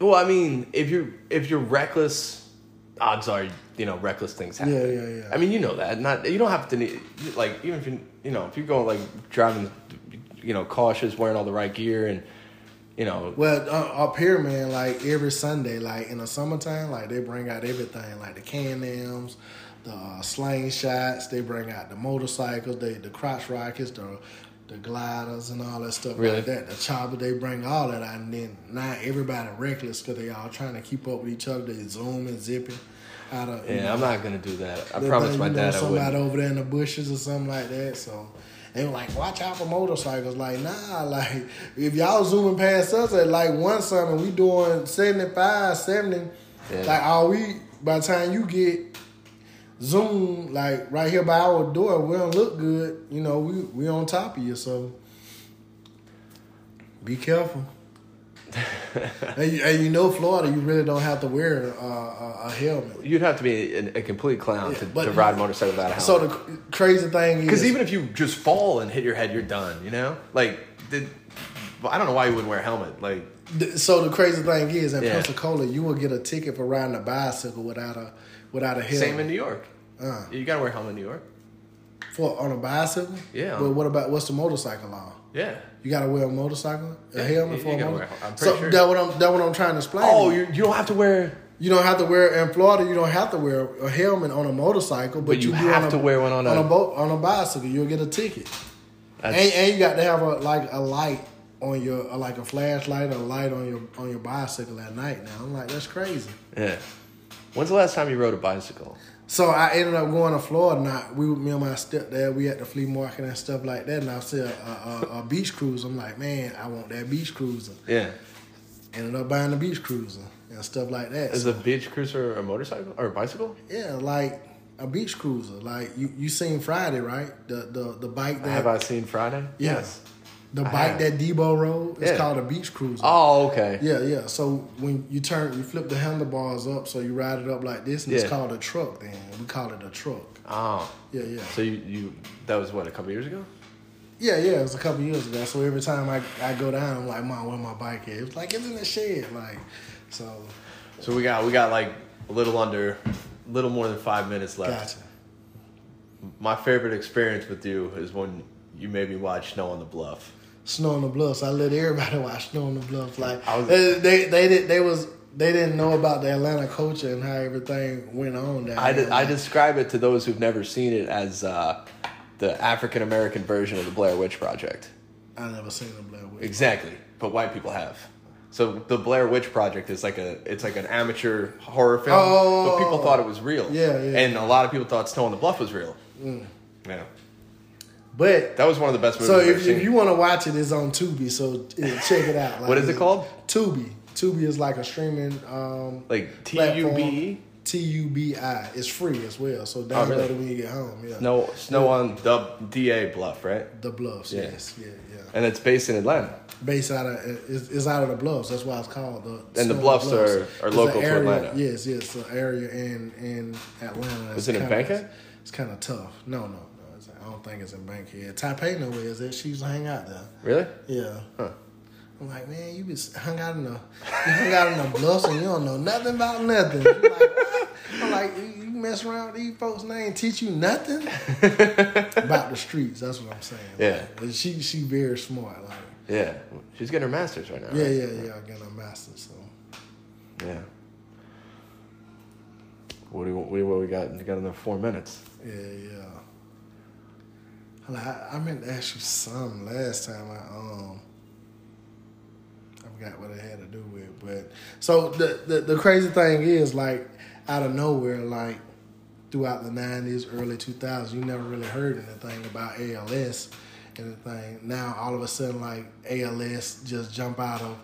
[SPEAKER 1] well, I mean, if you if you're reckless, odds are you know reckless things happen.
[SPEAKER 2] Yeah, yeah, yeah.
[SPEAKER 1] I mean, you know that. Not you don't have to need like even if you you know if you go like driving, you know, cautious, wearing all the right gear, and you know,
[SPEAKER 2] Well, uh, up here, man, like every Sunday, like in the summertime, like they bring out everything, like the Can-Ams, the uh, slingshots. They bring out the motorcycles, they the crotch rockets, the the gliders, and all that stuff
[SPEAKER 1] Really?
[SPEAKER 2] like that. The chopper, they bring all that out, and then now everybody reckless because they all trying to keep up with each other. They zoom and zipping out of. you
[SPEAKER 1] yeah,
[SPEAKER 2] know,
[SPEAKER 1] I'm not gonna do that. I promised my dad I
[SPEAKER 2] somebody over there in the bushes or something like that. So they were like, "Watch out for motorcycles." Like, nah, like if y'all zooming past us at like one something, we doing 75, 70.
[SPEAKER 1] Yeah.
[SPEAKER 2] Like, all we by the time you get zoom like right here by our door, we don't look good. You know, we we on top of you, so be careful. and, you, and you know, Florida, you really don't have to wear uh, a, a helmet.
[SPEAKER 1] You'd have to be a, a complete clown
[SPEAKER 2] Yeah,
[SPEAKER 1] to, to ride a motorcycle without a helmet.
[SPEAKER 2] So the crazy thing is,
[SPEAKER 1] Because even if you just fall and hit your head, you're done. You know, like the, I don't know why you wouldn't wear a helmet. Like
[SPEAKER 2] so the crazy thing is, in
[SPEAKER 1] Yeah.
[SPEAKER 2] Pensacola, you will get a ticket for riding a bicycle without a without a helmet.
[SPEAKER 1] same in New York.
[SPEAKER 2] Uh,
[SPEAKER 1] You gotta wear a helmet in New York.
[SPEAKER 2] for on a bicycle.
[SPEAKER 1] Yeah.
[SPEAKER 2] But what about what's the motorcycle law?
[SPEAKER 1] Yeah.
[SPEAKER 2] You got to wear a motorcycle, a
[SPEAKER 1] Yeah,
[SPEAKER 2] helmet
[SPEAKER 1] you-
[SPEAKER 2] for a motorcycle.
[SPEAKER 1] wear-
[SPEAKER 2] so
[SPEAKER 1] sure.
[SPEAKER 2] that what I'm that what I'm trying to explain.
[SPEAKER 1] Oh,
[SPEAKER 2] you.
[SPEAKER 1] you you don't have to wear.
[SPEAKER 2] You don't have to wear in Florida. You don't have to wear a helmet on a motorcycle, but,
[SPEAKER 1] But you
[SPEAKER 2] do
[SPEAKER 1] have
[SPEAKER 2] a,
[SPEAKER 1] to wear one on
[SPEAKER 2] on
[SPEAKER 1] a-
[SPEAKER 2] a boat on a bicycle. You'll get a ticket, and, and you got to have a like a light on your like a flashlight or a light on your on your bicycle at night. Now I'm like that's crazy.
[SPEAKER 1] yeah. When's the last time you rode a bicycle?
[SPEAKER 2] So I ended up going to Florida. Now we, me and my stepdad, we at the flea market and stuff like that. And I see a, a, a, a beach cruiser. I'm like, man, I want that beach cruiser.
[SPEAKER 1] Yeah.
[SPEAKER 2] Ended up buying the beach cruiser and stuff like that.
[SPEAKER 1] Is
[SPEAKER 2] So,
[SPEAKER 1] a beach cruiser a motorcycle or a bicycle?
[SPEAKER 2] yeah, like a beach cruiser. Like you, you seen Friday, right? The the the bike that
[SPEAKER 1] Have I seen Friday?
[SPEAKER 2] Yes. The
[SPEAKER 1] I
[SPEAKER 2] bike
[SPEAKER 1] have.
[SPEAKER 2] that Debo rode. It's
[SPEAKER 1] Yeah.
[SPEAKER 2] called a beach cruiser.
[SPEAKER 1] Oh, okay.
[SPEAKER 2] Yeah, yeah. So when you turn, you flip the handlebars up, so you ride it up like this, and it's called a truck. Then we call it a truck.
[SPEAKER 1] Oh,
[SPEAKER 2] Yeah, yeah.
[SPEAKER 1] so you, you that was what a couple years ago?
[SPEAKER 2] Yeah, yeah, it was a couple years ago. So every time I, I go down, I'm like, Mom, where my bike at? It was like, it's in the shed. Like, so,
[SPEAKER 1] So we got we got like a little under, little more than five minutes left.
[SPEAKER 2] gotcha.
[SPEAKER 1] My favorite experience with you is when you made me watch Snow on the Bluff.
[SPEAKER 2] Snow on the Bluffs. I let everybody watch Snow on the Bluffs. Like,
[SPEAKER 1] was-
[SPEAKER 2] they, they, they, did, they was, they didn't know about the Atlanta culture and how everything went on down
[SPEAKER 1] I, I describe it to those who've never seen it as uh, the African American version of the Blair Witch Project.
[SPEAKER 2] I never seen the Blair Witch.
[SPEAKER 1] Exactly. but white people have. So the Blair Witch Project is like a it's like an amateur horror film,
[SPEAKER 2] Oh.
[SPEAKER 1] but people thought it was real.
[SPEAKER 2] Yeah, yeah.
[SPEAKER 1] And a lot of people thought Snow on the Bluff was real. Yeah,
[SPEAKER 2] But
[SPEAKER 1] that was one of the best movies.
[SPEAKER 2] so if, if you want to watch it, it's on Tubi. So check it out. Like,
[SPEAKER 1] What is it called?
[SPEAKER 2] Tubi. Tubi is like a streaming um,
[SPEAKER 1] like T U. B E.
[SPEAKER 2] T U B I. It's free as well. So download
[SPEAKER 1] Oh, really?
[SPEAKER 2] it when you get home. Yeah.
[SPEAKER 1] Snow Snow on the D A Bluff, right?
[SPEAKER 2] The Bluffs.
[SPEAKER 1] Yeah.
[SPEAKER 2] Yes. Yeah. Yeah.
[SPEAKER 1] And it's based in Atlanta.
[SPEAKER 2] Based out of it's, it's out of the Bluffs. That's why it's called the.
[SPEAKER 1] And the
[SPEAKER 2] Snow
[SPEAKER 1] Bluffs are- are
[SPEAKER 2] It's
[SPEAKER 1] local
[SPEAKER 2] an
[SPEAKER 1] to Atlanta.
[SPEAKER 2] Yes. Yes. An area in in Atlanta.
[SPEAKER 1] Is it in?
[SPEAKER 2] It's kind of tough. No. No. Don't think it's in Bankhead. Taipei know where is it. She used to hang out there.
[SPEAKER 1] Really?
[SPEAKER 2] Yeah.
[SPEAKER 1] Huh.
[SPEAKER 2] I'm like, man, you been hung out in the, you hung out in the bluffs and you don't know nothing about nothing. Like, what? I'm like, you, mess around with these folks and they ain't teach you nothing about the streets. That's what I'm saying.
[SPEAKER 1] Yeah.
[SPEAKER 2] Like, she she very smart. Like,
[SPEAKER 1] Yeah. She's getting her master's right now.
[SPEAKER 2] yeah,
[SPEAKER 1] right?
[SPEAKER 2] yeah, yeah. I got a master. So
[SPEAKER 1] Yeah. What do you, what, do you, what we got? We got another four minutes.
[SPEAKER 2] yeah, yeah. I meant to ask you something last time. I um. I forgot what it had to do with, but so the, the the crazy thing is like out of nowhere, like throughout the nineties, early two thousands, you never really heard anything about ALS, anything. Now all of a sudden, like ALS just jump out of,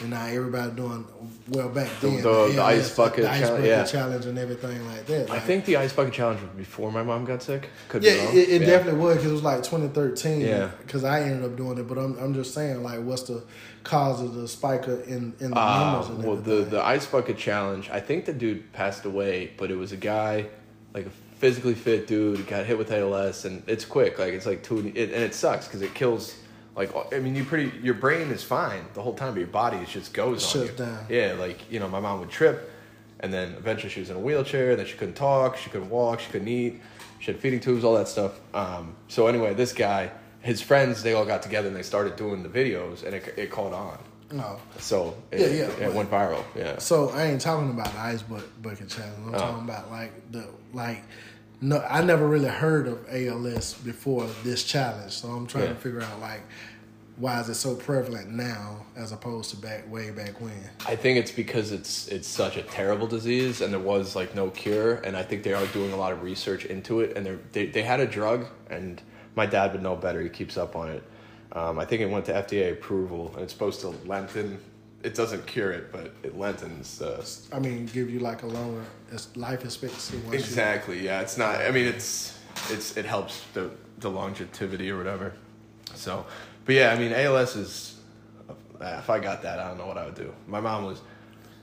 [SPEAKER 2] and now everybody doing well back then.
[SPEAKER 1] the- the ice
[SPEAKER 2] ALS,
[SPEAKER 1] bucket
[SPEAKER 2] the ice
[SPEAKER 1] challenge,
[SPEAKER 2] bucket
[SPEAKER 1] yeah.
[SPEAKER 2] challenge, and everything like that.
[SPEAKER 1] I think the ice bucket challenge was before my mom got sick. Could
[SPEAKER 2] yeah, it, it
[SPEAKER 1] Yeah.
[SPEAKER 2] definitely was because it was like 2013.
[SPEAKER 1] Yeah.
[SPEAKER 2] Because I ended up doing it, but I'm, I'm just saying like, what's the cause of the spike in in the
[SPEAKER 1] Uh,
[SPEAKER 2] numbers and
[SPEAKER 1] well, the the ice bucket challenge. I think the dude passed away, but it was a guy, like a physically fit dude, got hit with ALS, and it's quick. Like it's like two, it, and it sucks because it kills. Like I mean, you pretty your brain is fine the whole time, but your body just goes on
[SPEAKER 2] Shuts
[SPEAKER 1] you.
[SPEAKER 2] down.
[SPEAKER 1] Yeah, like you know, my mom would trip, and then eventually she was in a wheelchair. And then she couldn't talk, she couldn't walk, she couldn't eat. She had feeding tubes, all that stuff. Um, so anyway, this guy, his friends, they all got together and they started doing the videos, and it it caught on.
[SPEAKER 2] no.
[SPEAKER 1] So it,
[SPEAKER 2] Yeah, yeah,
[SPEAKER 1] it
[SPEAKER 2] but-
[SPEAKER 1] went viral. Yeah.
[SPEAKER 2] So I ain't talking about the ice bucket, bucket challenge. I'm
[SPEAKER 1] Oh.
[SPEAKER 2] talking about like the like. No, I never really heard of ALS before this challenge, so I'm trying
[SPEAKER 1] Yeah.
[SPEAKER 2] to figure out like why is it so prevalent now as opposed to back way back when.
[SPEAKER 1] I think it's because it's it's such a terrible disease and there was like no cure and I think they are doing a lot of research into it and they're, they they had a drug and my dad would know better he keeps up on it. Um, I think it went to FDA approval and it's supposed to lengthen. It doesn't cure it, but it lengthens the.
[SPEAKER 2] I mean, give you like a longer life expectancy.
[SPEAKER 1] Exactly. Yeah. It's not. I mean, it's it's it helps the the longevity or whatever. So, but yeah, I mean, ALS is. uh, If I got that, I don't know what I would do. My mom was.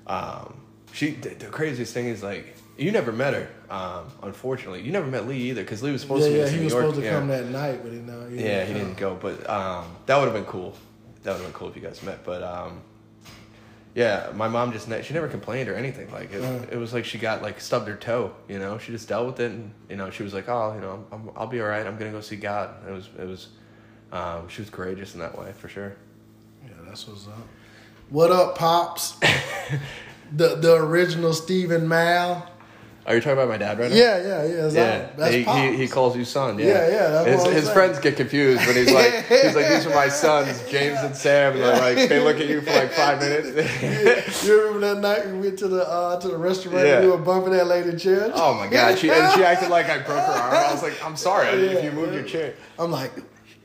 [SPEAKER 1] Um, she the the craziest thing is like you never met her. Um, unfortunately, you never met Lee either because Lee was supposed
[SPEAKER 2] You,
[SPEAKER 1] to.
[SPEAKER 2] yeah,
[SPEAKER 1] meet us
[SPEAKER 2] yeah,
[SPEAKER 1] in
[SPEAKER 2] he was
[SPEAKER 1] New York.
[SPEAKER 2] supposed to
[SPEAKER 1] yeah.
[SPEAKER 2] come that night, but he know.
[SPEAKER 1] Yeah, he didn't go, but um, that would have been cool. That would have been cool if you guys met. But um, yeah, my mom just ne- she never complained or anything. Like it,
[SPEAKER 2] Uh.
[SPEAKER 1] it was like she got like stubbed her toe. You know, she just dealt with it, and you know, she was like, oh, you know, I'm, I'll be all right. I'm gonna go see God. It was it was. Um, she was courageous in that way for sure.
[SPEAKER 2] Yeah, that's what's up. What up, pops? the the original Stephen Mal.
[SPEAKER 1] Are you talking about my dad right now?
[SPEAKER 2] Yeah, yeah, yeah. That's,
[SPEAKER 1] Yeah, he, he, he calls you son. Yeah,
[SPEAKER 2] Yeah, yeah,
[SPEAKER 1] his his friends get confused when he's like, he's like, these are my sons, James and Sam, and they're like, they look at you for like five minutes.
[SPEAKER 2] you remember that night we went to the uh, to the restaurant
[SPEAKER 1] Yeah.
[SPEAKER 2] and you were bumping that lady chair?
[SPEAKER 1] Oh my god, she and she acted like I broke her arm. I was like, I'm sorry if you moved your chair.
[SPEAKER 2] I'm like,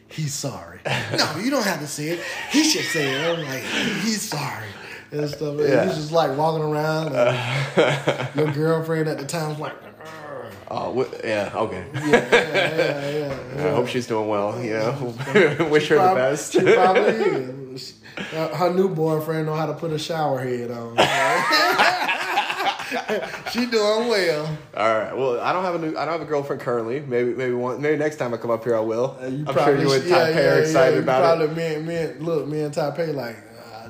[SPEAKER 2] he's sorry. no, you don't have to say it. He should say it. I'm like, he's sorry. And stuff. And
[SPEAKER 1] Yeah.
[SPEAKER 2] He's just like walking around. And your girlfriend at the time was like,
[SPEAKER 1] Oh yeah, okay.
[SPEAKER 2] yeah, yeah, yeah, yeah.
[SPEAKER 1] I hope she's doing well. Yeah, wish her the best.
[SPEAKER 2] She probably is. Uh, her new boyfriend know how to put a shower head on. she doing well.
[SPEAKER 1] All right. Well, I don't have a new. I don't have a girlfriend currently. Maybe maybe one. Maybe next time I come up here, I will.
[SPEAKER 2] Uh, you
[SPEAKER 1] I'm
[SPEAKER 2] probably
[SPEAKER 1] sure you and
[SPEAKER 2] should- yeah, yeah,
[SPEAKER 1] are excited
[SPEAKER 2] yeah,
[SPEAKER 1] about
[SPEAKER 2] probably,
[SPEAKER 1] it.
[SPEAKER 2] Me, and- me, and- look, me and Taipei like,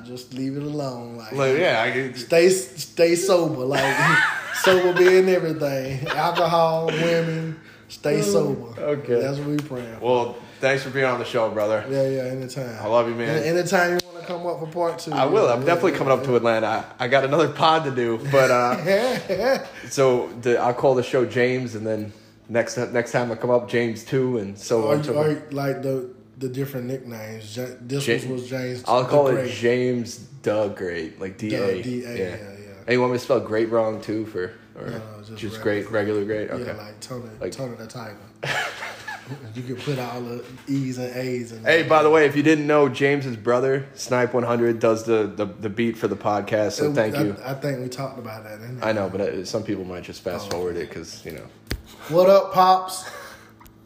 [SPEAKER 2] just leave it alone. Like,
[SPEAKER 1] Like, yeah, I get,
[SPEAKER 2] stay stay sober. Like sober being everything. Alcohol, women, stay sober.
[SPEAKER 1] okay.
[SPEAKER 2] that's what we praying. for.
[SPEAKER 1] well, thanks for being on the show, brother.
[SPEAKER 2] Yeah, yeah. Anytime.
[SPEAKER 1] I love you, man.
[SPEAKER 2] Anytime you want to come up for part two,
[SPEAKER 1] I will. I'm
[SPEAKER 2] yeah,
[SPEAKER 1] definitely
[SPEAKER 2] yeah,
[SPEAKER 1] coming up to Atlanta. I, I got another pod to do, but uh, so the, I'll call the show James, and then next next time I come up, James two, and so
[SPEAKER 2] Are
[SPEAKER 1] on.
[SPEAKER 2] you, are you, like the the different nicknames. This
[SPEAKER 1] Ja-
[SPEAKER 2] was James.
[SPEAKER 1] I'll call it James the Great, like D A.
[SPEAKER 2] Doug, D.A., yeah, yeah.
[SPEAKER 1] Hey, you want me to spell great wrong too for or
[SPEAKER 2] No, no,
[SPEAKER 1] just,
[SPEAKER 2] just
[SPEAKER 1] great, regular great? Okay.
[SPEAKER 2] Yeah, like Tony,
[SPEAKER 1] Like-
[SPEAKER 2] Tony the Tiger. you could put all the E's and A's in.
[SPEAKER 1] Hey, by the way, if you didn't know, James's brother, Snipe 100, does the, the, the beat for the podcast. So thank
[SPEAKER 2] I,
[SPEAKER 1] you.
[SPEAKER 2] I think we talked about that. Didn't we?
[SPEAKER 1] I know, but uh, some people might just fast
[SPEAKER 2] Oh.
[SPEAKER 1] forward it because you know.
[SPEAKER 2] What up, pops?